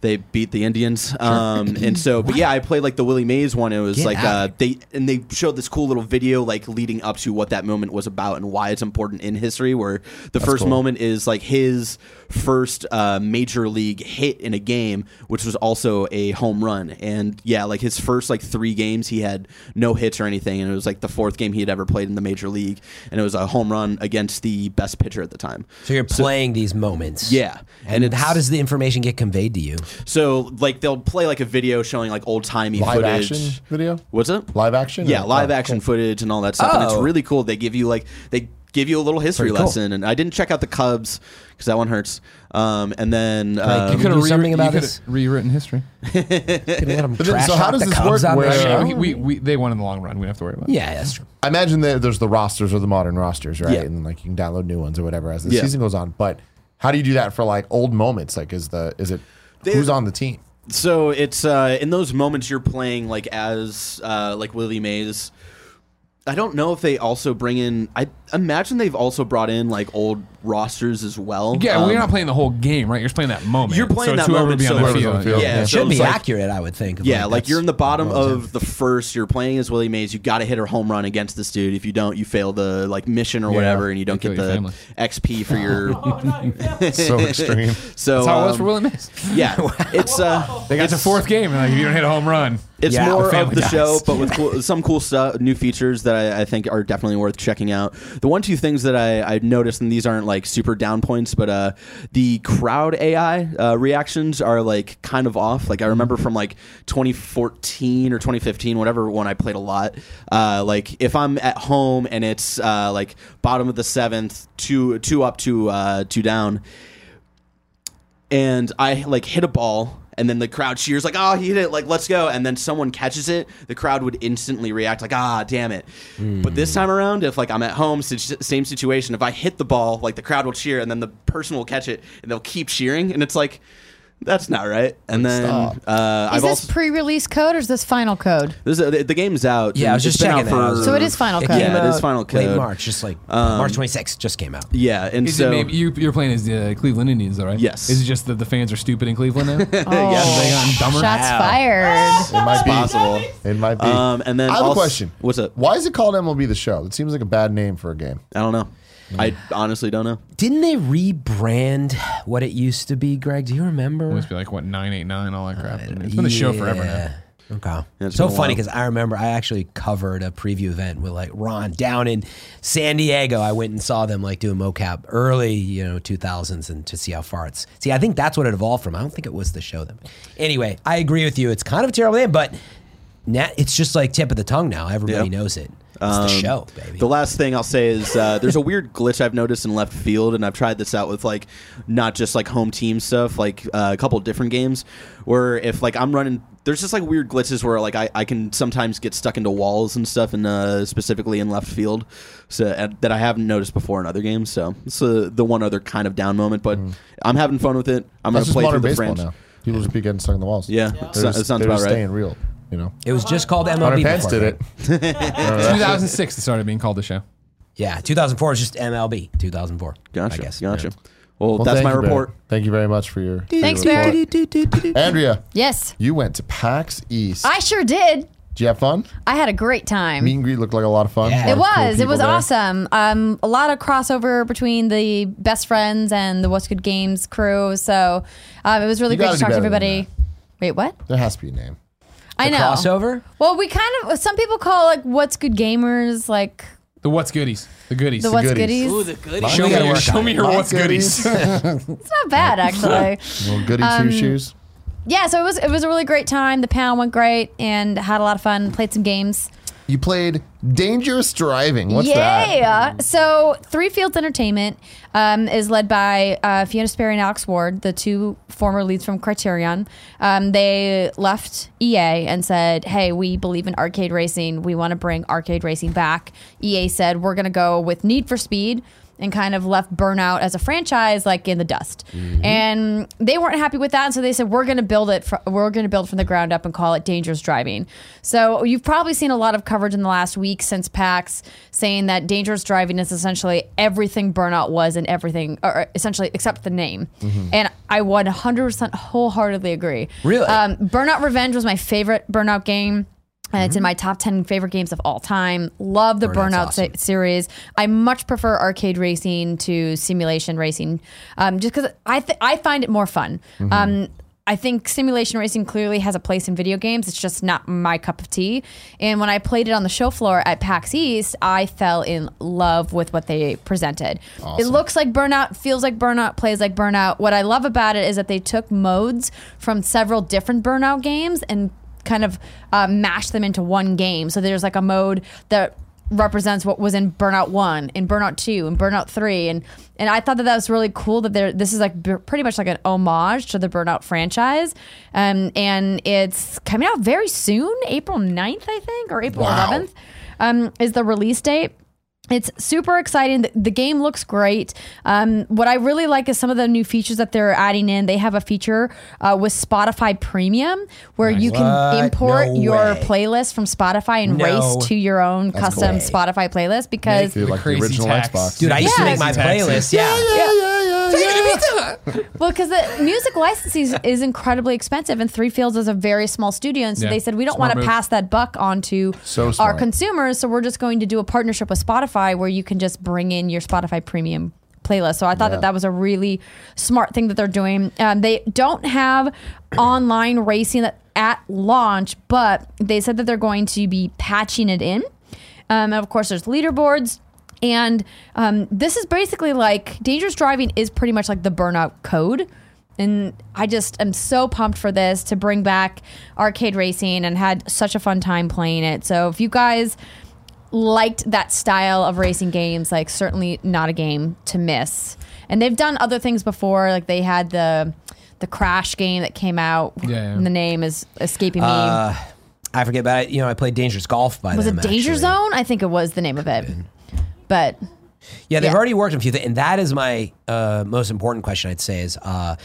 They beat the Indians, um, and so, but yeah, I played like the Willie Mays one. It was Get like uh, they and they showed this cool little video like leading up to what that moment was about and why it's important in history. Where the first cool. moment is like his first uh, major league hit in a game, which was also a home run. And yeah, like his first like three games, he had no hits or anything, and it was like the fourth game he had ever played in the major league, and it was a home run against the best pitcher at the time. so you're playing these moments. Yeah, And, it's- how does the information get conveyed to you? so like they'll play like a video showing like old timey Live footage. action video? What's it? Live action? Yeah, live oh, action footage and all that stuff. And it's Oh. really cool. They give you like they give you a little history Pretty cool. lesson. And I didn't check out the Cubs because that one hurts. Um, and then Like, um, you Could do have something about you this? rewritten history. Could let 'em But then- trash so how does the this Cubs work where- the show? I mean, we, we they won in the long run. We don't have to worry about. it. yeah, that's true. I imagine that there's the rosters or the modern rosters, right? Yeah. And like you can download new ones or whatever as the Yeah. season goes on. But how do you do that for like old moments? Like, is the is it They- who's on the team? So it's uh, in those moments you're playing like as uh, like Willie Mays. I don't know if they also bring in. I imagine they've also brought in like old rosters as well. Yeah, Um, we're not playing the whole game, right? You're just playing that moment. You're playing so that moment, be on so the field. on the field. Yeah, It so should be like- accurate, I would think. Yeah, like that's- you're in the bottom of the first. You're playing as Willie Mays. You got to hit a home run against this dude. If you don't, you fail the like mission or whatever, and you don't get the family. XP for your. So extreme. So That's how it was um, for Willie Mays. Yeah, it's uh, They got to fourth game, and like if you don't hit a home run, It's Yeah, more of the guys. show, but with cool, some cool stuff, new features that I, I think are definitely worth checking out. The one, two things that I, I noticed, and these aren't like super down points, but uh, the crowd AI uh, reactions are like kind of off. Like I remember from like 2014 or 2015, whatever one I played a lot. Uh, like if I'm at home and it's uh, like bottom of the seventh, two two up, two uh, two down and I like hit a ball and then the crowd cheers like oh he hit it like let's go. And then someone catches it the crowd would instantly react like ah damn it. But this time around if like I'm at home same situation if I hit the ball like the crowd will cheer and then the person will catch it and they'll keep cheering and it's like that's not right and then uh, Is I've this also pre-release code or is this final code? this is, the, the game's out Yeah, I was It's just been checking out that. For- was- So it is final It code. came Yeah, it is out final Late code. March, just like March 26th just came out. yeah and is so it maybe you, you're playing as the Cleveland Indians, though, right? Yes. Is it just that the fans are stupid in Cleveland now? Oh, They gotten dumber? shots Wow. fired. It might be possible It might be. um, and then I have a question. what's up Why is it called MLB the Show? It seems like a bad name for a game. I don't know I honestly don't know Didn't they rebrand what it used to be, Greg? Do you remember? It must be like what nine eight nine, all that crap. Uh, it's been the show forever now. Okay. it's so been a funny while. because I remember I actually covered a preview event with like Ron down in San Diego. I went and saw them like doing mocap early, you know, 2000s and to see how far it's. See, I think that's what it evolved from. I don't think it was the show then. Anyway, I agree with you. It's kind of a terrible name, but now it's just like tip of the tongue now. Everybody Yeah. knows it. It's the show, baby. Um, The last thing I'll say is uh, there's a weird glitch I've noticed in left field, and I've tried this out with like not just like home team stuff, like uh, a couple different games, where if like I'm running, there's just like weird glitches where like I, I can sometimes get stuck into walls and stuff, and uh, specifically in left field, so uh, that I haven't noticed before in other games. So it's uh, the one other kind of down moment, but I'm having fun with it. I'm That's gonna play through the baseball franchise. now. People just be getting stuck in the walls. Yeah, They're so- just, it sounds they're about right. staying real. You know, it was just called MLB. Hunter before, Pence did Greg. it. 2006 it started being called the show. Yeah, 2004 is just MLB. 2004. Gotcha, I guess. gotcha. Yeah. Well, Well, that's thank my you, Barry. report. Thank you very much for your. for Thanks, your Barry. report. Andrea, Yes, you went to PAX East. I sure did. Did you have fun? I had a great time. Meet and greet looked like a lot of fun. Yeah. It of cool was. It was there. awesome. Um, a lot of crossover between the best friends and the What's Good Games crew. So um, it was really You great gotta to do talk to better than everybody. Wait, what? There has to be a name. I know. Crossover? Well, we kind of. Some people call like What's Good Gamers like The what's goodies? The goodies. the What's goodies. Goodies. Ooh, the goodies. show me, gotta your, work show on me it. your what's goodies. It's not bad actually. Little goody Um, two shoes. yeah. So it was. It was a really great time. The panel went great and had a lot of fun. Played some games. You played Dangerous Driving. What's that? yeah. So Three Fields Entertainment um, is led by uh, Fiona Sperry and Alex Ward, the two former leads from Criterion. Um, they left EA and said, "Hey, we believe in arcade racing. We want to bring arcade racing back." EA said, "We're going to go with Need for Speed." And kind of left Burnout as a franchise like in the dust, and they weren't happy with that. And so they said, "We're going to build it. Fr- we're going to build from the ground up and call it Dangerous Driving." So you've probably seen a lot of coverage in the last week since PAX saying that dangerous driving is essentially everything Burnout was and everything, or essentially except the name. And I 100% wholeheartedly agree. Really? Um, Burnout Revenge was my favorite Burnout game. And it's in my top 10 favorite games of all time. Love the Burnout's Burnout awesome. se- series. I much prefer arcade racing to simulation racing um, just because I, th- I find it more fun. Um, I think simulation racing clearly has a place in video games. It's just not my cup of tea. And when I played it on the show floor at PAX East, I fell in love with what they presented. It looks like Burnout, feels like Burnout, plays like Burnout. What I love about it is that they took modes from several different Burnout games and kind of uh, mashed them into one game. So there's like a mode that represents what was in Burnout One, in Burnout Two, and Burnout Three, and and I thought that that was really cool that there this is like b- pretty much like an homage to the Burnout franchise, um, and it's coming out very soon, April 9th, I think, or April Wow. 11th, um, is the release date. It's super exciting. The, the game looks great. Um, what I really like is some of the new features that they're adding in. They have a feature uh, with Spotify Premium where you can What? import No your way. playlist from Spotify and No. race to your own custom cool. Spotify playlist because Dude, like the original tax. Xbox. Dude, I used to make my Taxi. playlist. Yeah. yeah, yeah, yeah, yeah. well, because the music licensing is- is incredibly expensive, and Three Fields is a very small studio, and so Yeah. they said we don't want to pass that buck on to So our consumers, so we're just going to do a partnership with Spotify where you can just bring in your Spotify Premium playlist. So I thought Yeah. that that was a really smart thing that they're doing. Um, they don't have online racing at- at launch, but they said that they're going to be patching it in. Um, and of course, there's leaderboards. And um, this is basically like dangerous driving is pretty much like the burnout code. And I just am so pumped for this to bring back arcade racing and had such a fun time playing it. So if you guys liked that style of racing games, like certainly not a game to miss. And they've done other things before, like they had the the Crash game that came out. Yeah, yeah. And the name is escaping me. Uh, I forget about it. You know, I played Dangerous Golf by was them. it Danger actually. Zone? I think it was the name of it. But Yeah, they've Yeah. already worked on a few things, and that is my uh, most important question. I'd say is, uh,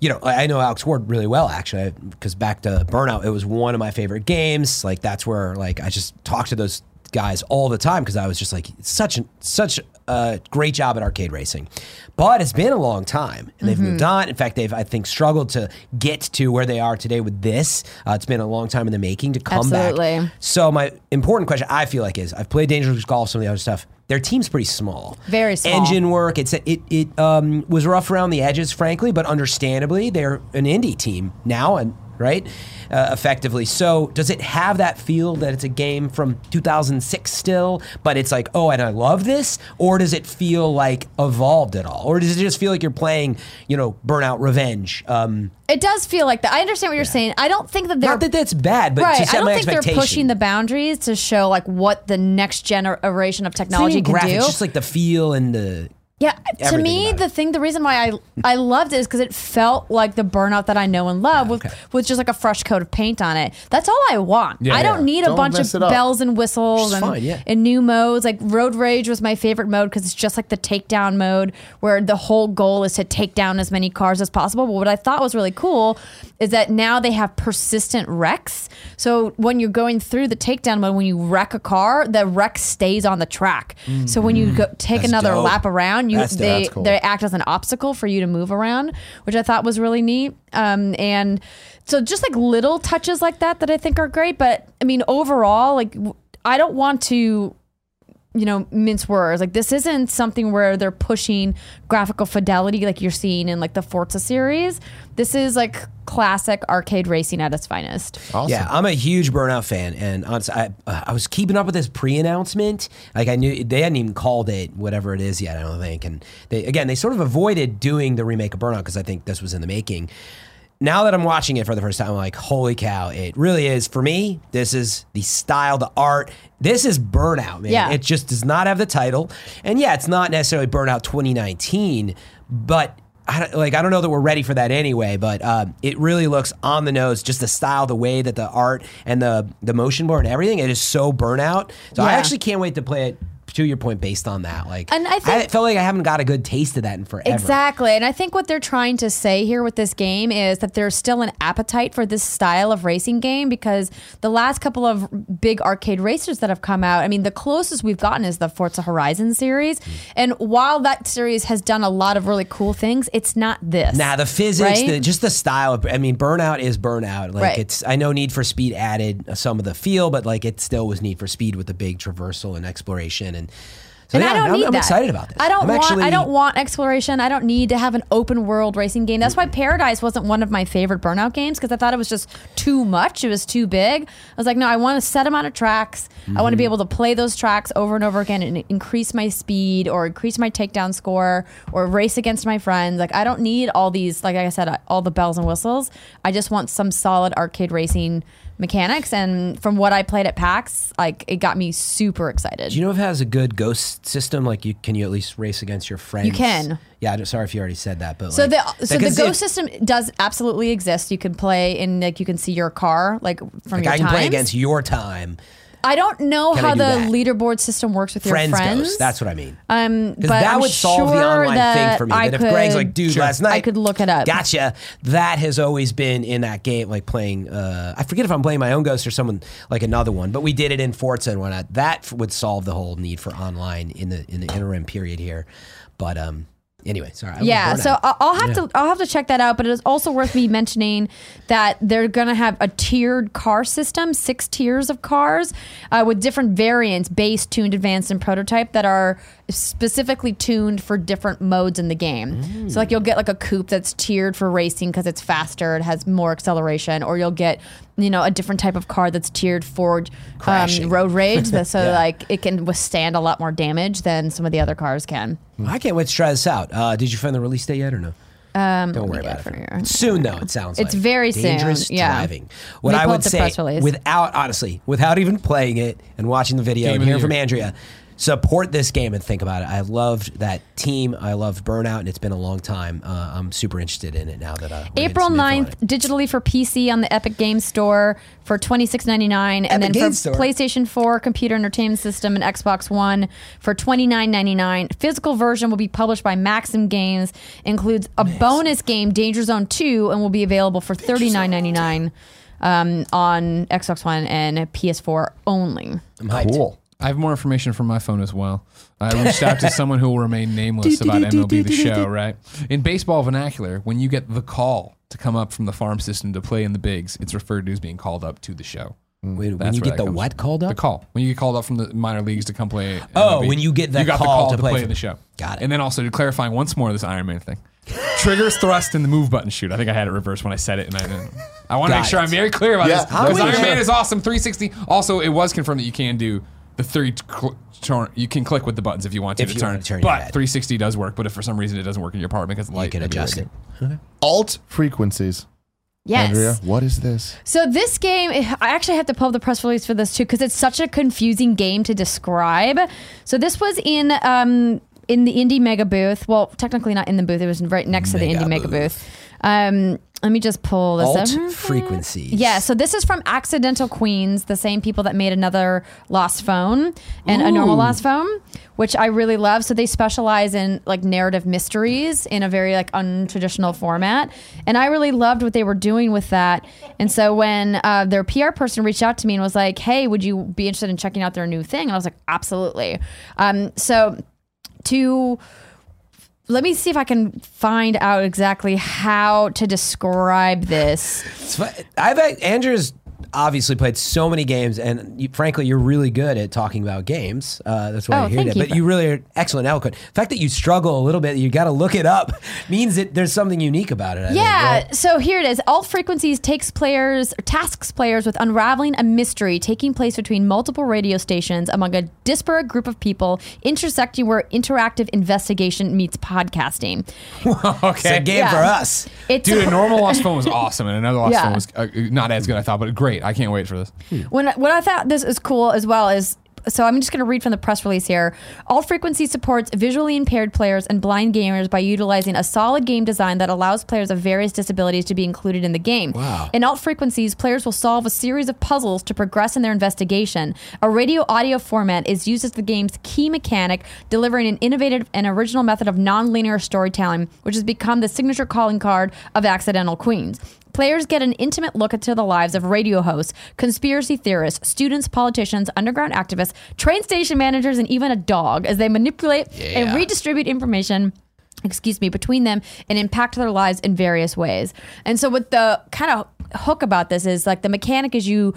you know, I I know Alex Ward really well actually, because back to Burnout, it was one of my favorite games. Like that's where like I just talked to those guys all the time because I was just like such such a great job at arcade racing. But it's been a long time, and they've Mm-hmm. moved on. In fact, they've I think struggled to get to where they are today with this. Uh, it's been a long time in the making to come Absolutely. back. So my important question I feel like is I've played Dangerous Golf, some of the other stuff. Their team's pretty small. Very small. Engine work. It's it it um, was rough around the edges, frankly, but understandably, they're an indie team now, and right, uh, effectively. So does it have that feel that it's a game from 2006 still, but it's like oh, and I love this, or does it feel like evolved at all, or does it just feel like you're playing, you know, Burnout Revenge? Um, it does feel like that. I understand what you're saying. I don't think that they're not that that's bad, but to right. I don't think they're pushing the boundaries to show like what the next generation of technology can graphics, do. just like the feel and the Yeah, to me, the thing, the reason why I I loved it is because it felt like the burnout that I know and love, with with just like a fresh coat of paint on it. That's all I want. Yeah. I don't Yeah. need a Don't bunch mess of it up. bells and whistles Which is and, fine, yeah. and new modes. Like Road Rage was my favorite mode because it's just like the takedown mode where the whole goal is to take down as many cars as possible. But what I thought was really cool is that now they have persistent wrecks. So when you're going through the takedown mode, when you wreck a car, the wreck stays on the track. So when you go mm. take That's another dope. lap around, you That's they That's cool. they act as an obstacle for you to move around, which I thought was really neat. Um, and so just like little touches like that that I think are great. But I mean, overall, like I don't want to you know, mince words. Like this isn't something where they're pushing graphical fidelity like you're seeing in like the Forza series. This is like classic arcade racing at its finest. Awesome. Yeah, I'm a huge Burnout fan, and honestly, I, uh, I was keeping up with this pre-announcement. Like I knew they hadn't even called it whatever it is yet. I don't think, and they again they sort of avoided doing the remake of Burnout because I think this was in the making. Now that I'm watching it for the first time, I'm like, holy cow! It really is for me. This is the style, the art. This is Burnout, man. Yeah. It just does not have the title, and yeah, it's not necessarily Burnout 2019, but I don't, like I don't know that we're ready for that anyway, but um, it really looks on the nose. Just the style, the way that the art and the the motion board and everything, it is so burnout. So I actually can't wait to play it. To your point, based on that, like, And I think- felt like I haven't got a good taste of that in forever. Exactly. And I think what they're trying to say here with this game is that there's still an appetite for this style of racing game because the last couple of big arcade racers that have come out, I mean, the closest we've gotten is the Forza Horizon series. And while that series has done a lot of really cool things, it's not this. Nah, the physics, Right? the, just the style. Of, I mean, Burnout is Burnout. Like Right. it's. I know Need for Speed added some of the feel, but like it still was Need for Speed with the big traversal and exploration and. So and yeah, I don't I'm, need I'm that. excited about this. I don't I'm want. Actually, I don't want exploration. I don't need to have an open world racing game. That's why Paradise wasn't one of my favorite Burnout games because I thought it was just too much. It was too big. I was like, no, I want a set amount of tracks. I want to be Mm-hmm. able to play those tracks over and over again and increase my speed or increase my takedown score or race against my friends. Like I don't need all these. Like I said, all the bells and whistles. I just want some solid arcade racing mechanics. And from what I played at PAX, like it got me super excited. Do you know if it has a good ghost system? Like, you can you at least race against your friends? You can. Yeah, I'm sorry if you already said that, but So like, the so the ghost system does absolutely exist. You can play and like you can see your car like from Like your I can play against your time, I don't know Can I how do the that? leaderboard system works with friends, your friends. ghost. That's what I mean. um, but that I'm would solve the online thing for me. I that could, if Greg's like, dude, last night I could look it up. Gotcha. That has always been in that game, like playing. Uh, I forget if I'm playing my own ghost or someone like another one, but we did it in Forza and whatnot. That would solve the whole need for online in the in the interim period here. But um, anyway, sorry. I Yeah, so out. I'll have to I'll have to check that out. But it is also worth me mentioning that they're gonna have a tiered car system, six tiers of cars uh, with different variants, base, tuned, advanced, and prototype that are specifically tuned for different modes in the game. So like you'll get like a coupe that's tiered for racing because it's faster, it has more acceleration, or you'll get you know a different type of car that's tiered for um, road rage, so Yeah. like it can withstand a lot more damage than some of the other cars can. I can't wait to try this out. Uh, did you find the release date yet or no? Um, Don't worry about it. here. Soon though, it sounds It's like very soon, dangerous yeah. driving. What Let I would say, without honestly, without even playing it and watching the video Game and hearing from. Andrea, support this game and think about it. I loved that team. I loved Burnout, and it's been a long time. Uh, I'm super interested in it now that uh, April some info on 9th, digitally for PC on the Epic Games Store for twenty six ninety nine, and then Epic for Store. PlayStation 4, Computer Entertainment System, and Xbox One for twenty nine ninety nine. Physical version will be published by Maximum Games, includes a bonus game, Danger Zone 2, and will be available for thirty nine ninety nine um, on Xbox One and PS4 only. I'm hyped. Cool. I have more information from my phone as well. I reached out to someone who will remain nameless about MLB the show, right? In baseball vernacular, when you get the call to come up from the farm system to play in the bigs, it's referred to as being called up to the show. Mm. Wait, when That's you where get that the comes what called up? The call. When you get called up from the minor leagues to come play. Oh, MLB, when you get that got the call call to to play play for- in the show. Got it. And then also to clarifying once more this Iron Man thing. Triggers, thrust, and the move button shoot. I think I had it reversed when I said it, and I didn't. I want to Got make sure it. I'm very clear about Yeah, this I'm because with Iron. Man is awesome. 360. Also, it was confirmed that you can do the three. Cl- turn, you can click with the buttons if you want to If to you turn. want to turn your but 360 does work. But if for some reason it doesn't work in your apartment because the light, You can adjust it. good. Alt frequencies. Yes. Andrea, what is this? So this game, I actually have to pull up the press release for this too because it's such a confusing game to describe. So this was in um, in the Indie Mega booth. Well, technically not in the booth; it was right next to the Mega Indie Mega booth. Um, let me just pull this Alt up. frequencies. Yeah, so this is from Accidental Queens, the same people that made another Lost Phone and a normal Lost Phone, which I really love. So they specialize in like narrative mysteries in a very like untraditional format, and I really loved what they were doing with that. And so when uh, their PR person reached out to me and was like, "Hey, would you be interested in checking out their new thing?" And I was like, "Absolutely." Um, so to let me see if I can find out exactly how to describe this. I've Andrea's obviously played so many games, and you, frankly, you're really good at talking about games. Uh, that's why Oh, I hear thank that. you. But you really are excellent, and eloquent. The fact that you struggle a little bit, you got to look it up, means that there's something unique about it. I think, Yeah, right? so here it is. Alt frequencies takes players tasks players with unraveling a mystery taking place between multiple radio stations among a disparate group of people, intersecting where interactive investigation meets podcasting. okay, It's a game Yeah. for us. It's Dude, a normal Lost Phone was awesome, and another Lost Yeah. Phone was uh, not as good, I thought, but great. I can't wait for this. Hmm. when what I thought this is cool as well is so I'm just going to read from the press release here. Alt Frequency supports visually impaired players and blind gamers by utilizing a solid game design that allows players of various disabilities to be included in the game. Wow. In Alt Frequencies, players will solve a series of puzzles to progress in their investigation. A radio audio format is used as the game's key mechanic, delivering an innovative and original method of nonlinear storytelling, which has become the signature calling card of Accidental Queens. Players get an intimate look into the lives of radio hosts, conspiracy theorists, students, politicians, underground activists, train station managers, and even a dog as they manipulate and redistribute information excuse me, between them and impact their lives in various ways. And so what the kind of hook about this is like the mechanic is you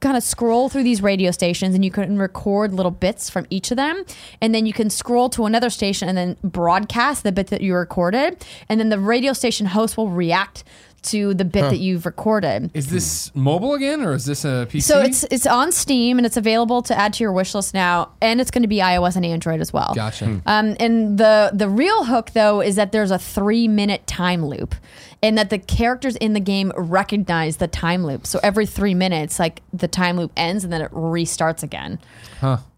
kind of scroll through these radio stations and you can record little bits from each of them. And then you can scroll to another station and then broadcast the bit that you recorded. And then the radio station host will react to the bit that you've recorded. Is this mobile again, or is this a PC? So it's it's on Steam and it's available to add to your wish list now, and it's going to be iOS and Android as well. Gotcha. Um, and the the real hook though is that there's a three minute time loop, and that the characters in the game recognize the time loop. So every three minutes, like the time loop ends and then it restarts again.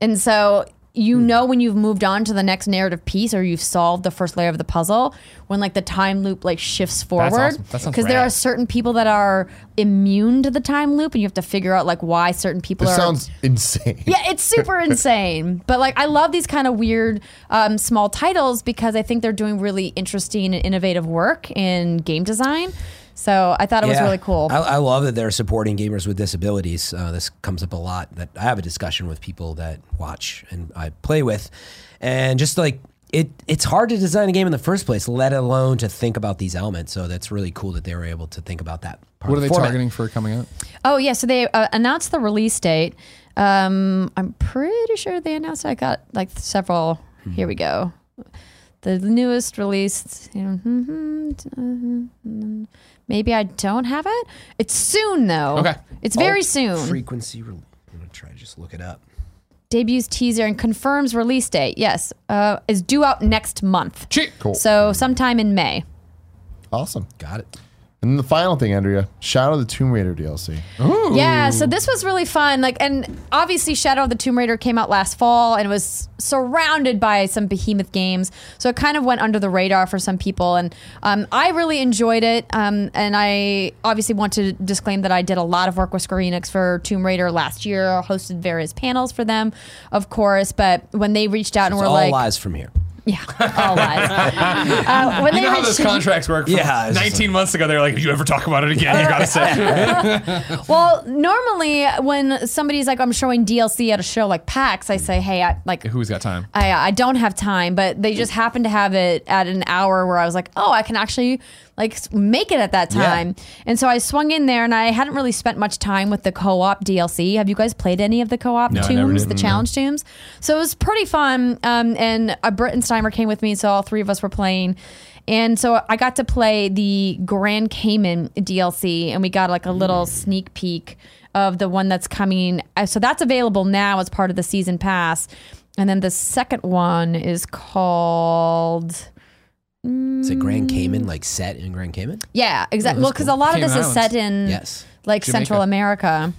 And so you know when you've moved on to the next narrative piece or you've solved the first layer of the puzzle when like the time loop like shifts forward awesome. Because there are certain people that are immune to the time loop and you have to figure out like why certain people This are sounds insane. yeah, it's super insane. But like, I love these kind of weird um, small titles because I think they're doing really interesting and innovative work in game design. So I thought it was really cool. I, I love that they're supporting gamers with disabilities. Uh, this comes up a lot. That I have a discussion with people that watch and I play with, and just like it, it's hard to design a game in the first place, let alone to think about these elements. So that's really cool that they were able to think about that. Part What are the they format. targeting for coming out? oh yeah, so they uh, announced the release date. Um, I'm pretty sure they announced. I got like several. Here we go. The newest released. Maybe I don't have it. It's soon though. Okay. It's very Alt soon. Frequency. Re- I'm gonna try to just look it up. debuts teaser and confirms release date. Yes, uh, is due out next month. Cheap. Cool. So sometime in May. Awesome. Got it. And then the final thing, Andrea, Shadow of the Tomb Raider DLC. Yeah, so this was really fun. Like, and obviously, Shadow of the Tomb Raider came out last fall and was surrounded by some behemoth games. So it kind of went under the radar for some people, and um, I really enjoyed it. Um, and I obviously want to disclaim that I did a lot of work with Square Enix for Tomb Raider last year, hosted various panels for them, of course. But when they reached out and were all like, lies from here. "Yeah, all lies," uh, when You they know how reached those contracts work? From Yeah, it's just 19 months ago, they're like, if you ever talk about it again, you gotta say. Well, normally when somebody's like, I'm showing DLC at a show like PAX, I say, hey, I like. Who's got time? I, I don't have time, but they just happened to have it at an hour where I was like, oh, I can actually like make it at that Yeah. time. And so I swung in there and I hadn't really spent much time with the co-op DLC. Have you guys played any of the co-op No, tombs, the No. challenge tombs? So it was pretty fun. Um, and a Britt and Steimer came with me, so all three of us were playing. And so I got to play the Grand Cayman DLC, and we got like a little sneak peek of the one that's coming. Uh, So that's available now as part of the season pass. And then the second one is called. Is it Grand Cayman, like set in Grand Cayman? Yeah, exactly. well, because a lot of Cayman this is set in Yes. like Jamaica. Central America.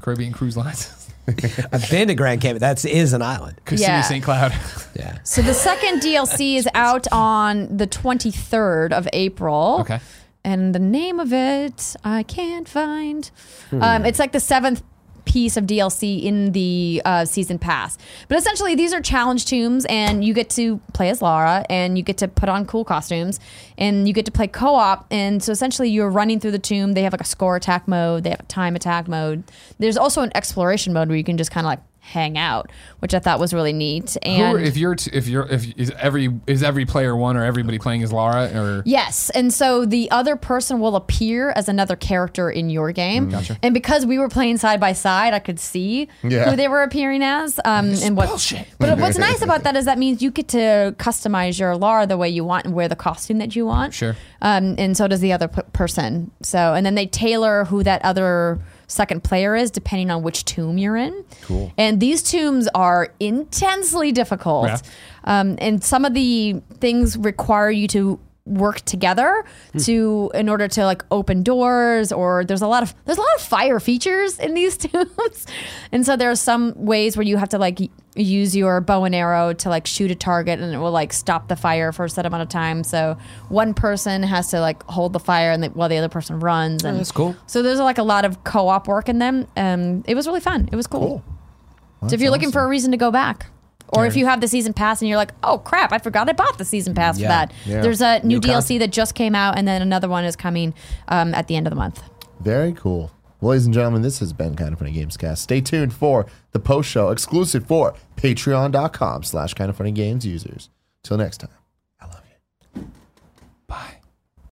Caribbean Cruise Lines. I've been to Grand Cayman. That is an island. Kissimmee Yeah. St. Cloud. Yeah. So the second DLC is out on the 23rd of April. Okay. And the name of it, I can't find. Hmm. Um, it's like the seventh piece of DLC in the uh, season pass. But essentially, these are challenge tombs, and you get to play as Lara, and you get to put on cool costumes, and you get to play co op. And so essentially, you're running through the tomb. They have like a score attack mode, they have a time attack mode. There's also an exploration mode where you can just kind of like hang out, which I thought was really neat. Who, And if you're, t- if you're, if is every is every player one or everybody playing as Lara or Yes, and so the other person will appear as another character in your game. And because we were playing side by side, I could see Yeah. who they were appearing as. Um, and what, But what's nice about that is that means you get to customize your Lara the way you want and wear the costume that you want. Sure. Um, and so does the other p- person. So and then they tailor who that other second player is depending on which tomb you're in. Cool. And these tombs are intensely difficult. Yeah. Um, and some of the things require you to work together to in order to like open doors or there's a lot of there's a lot of fire features in these tombs and so there are some ways where you have to like use your bow and arrow to like shoot a target and it will like stop the fire for a set amount of time so one person has to like hold the fire and the, while the other person runs and that's cool. so there's like a lot of co-op work in them um it was really fun it was cool, so if you're looking for a reason to go back or if you have the season pass and you're like, oh crap, I forgot I bought the season pass Yeah. for that. Yeah. There's a new, New DLC content. that just came out, and then another one is coming um, at the end of the month. Very cool. Well, ladies and gentlemen, this has been Kinda Funny Gamescast. Stay tuned for the post show exclusive for patreon.com slash kind of funny games users. Till next time.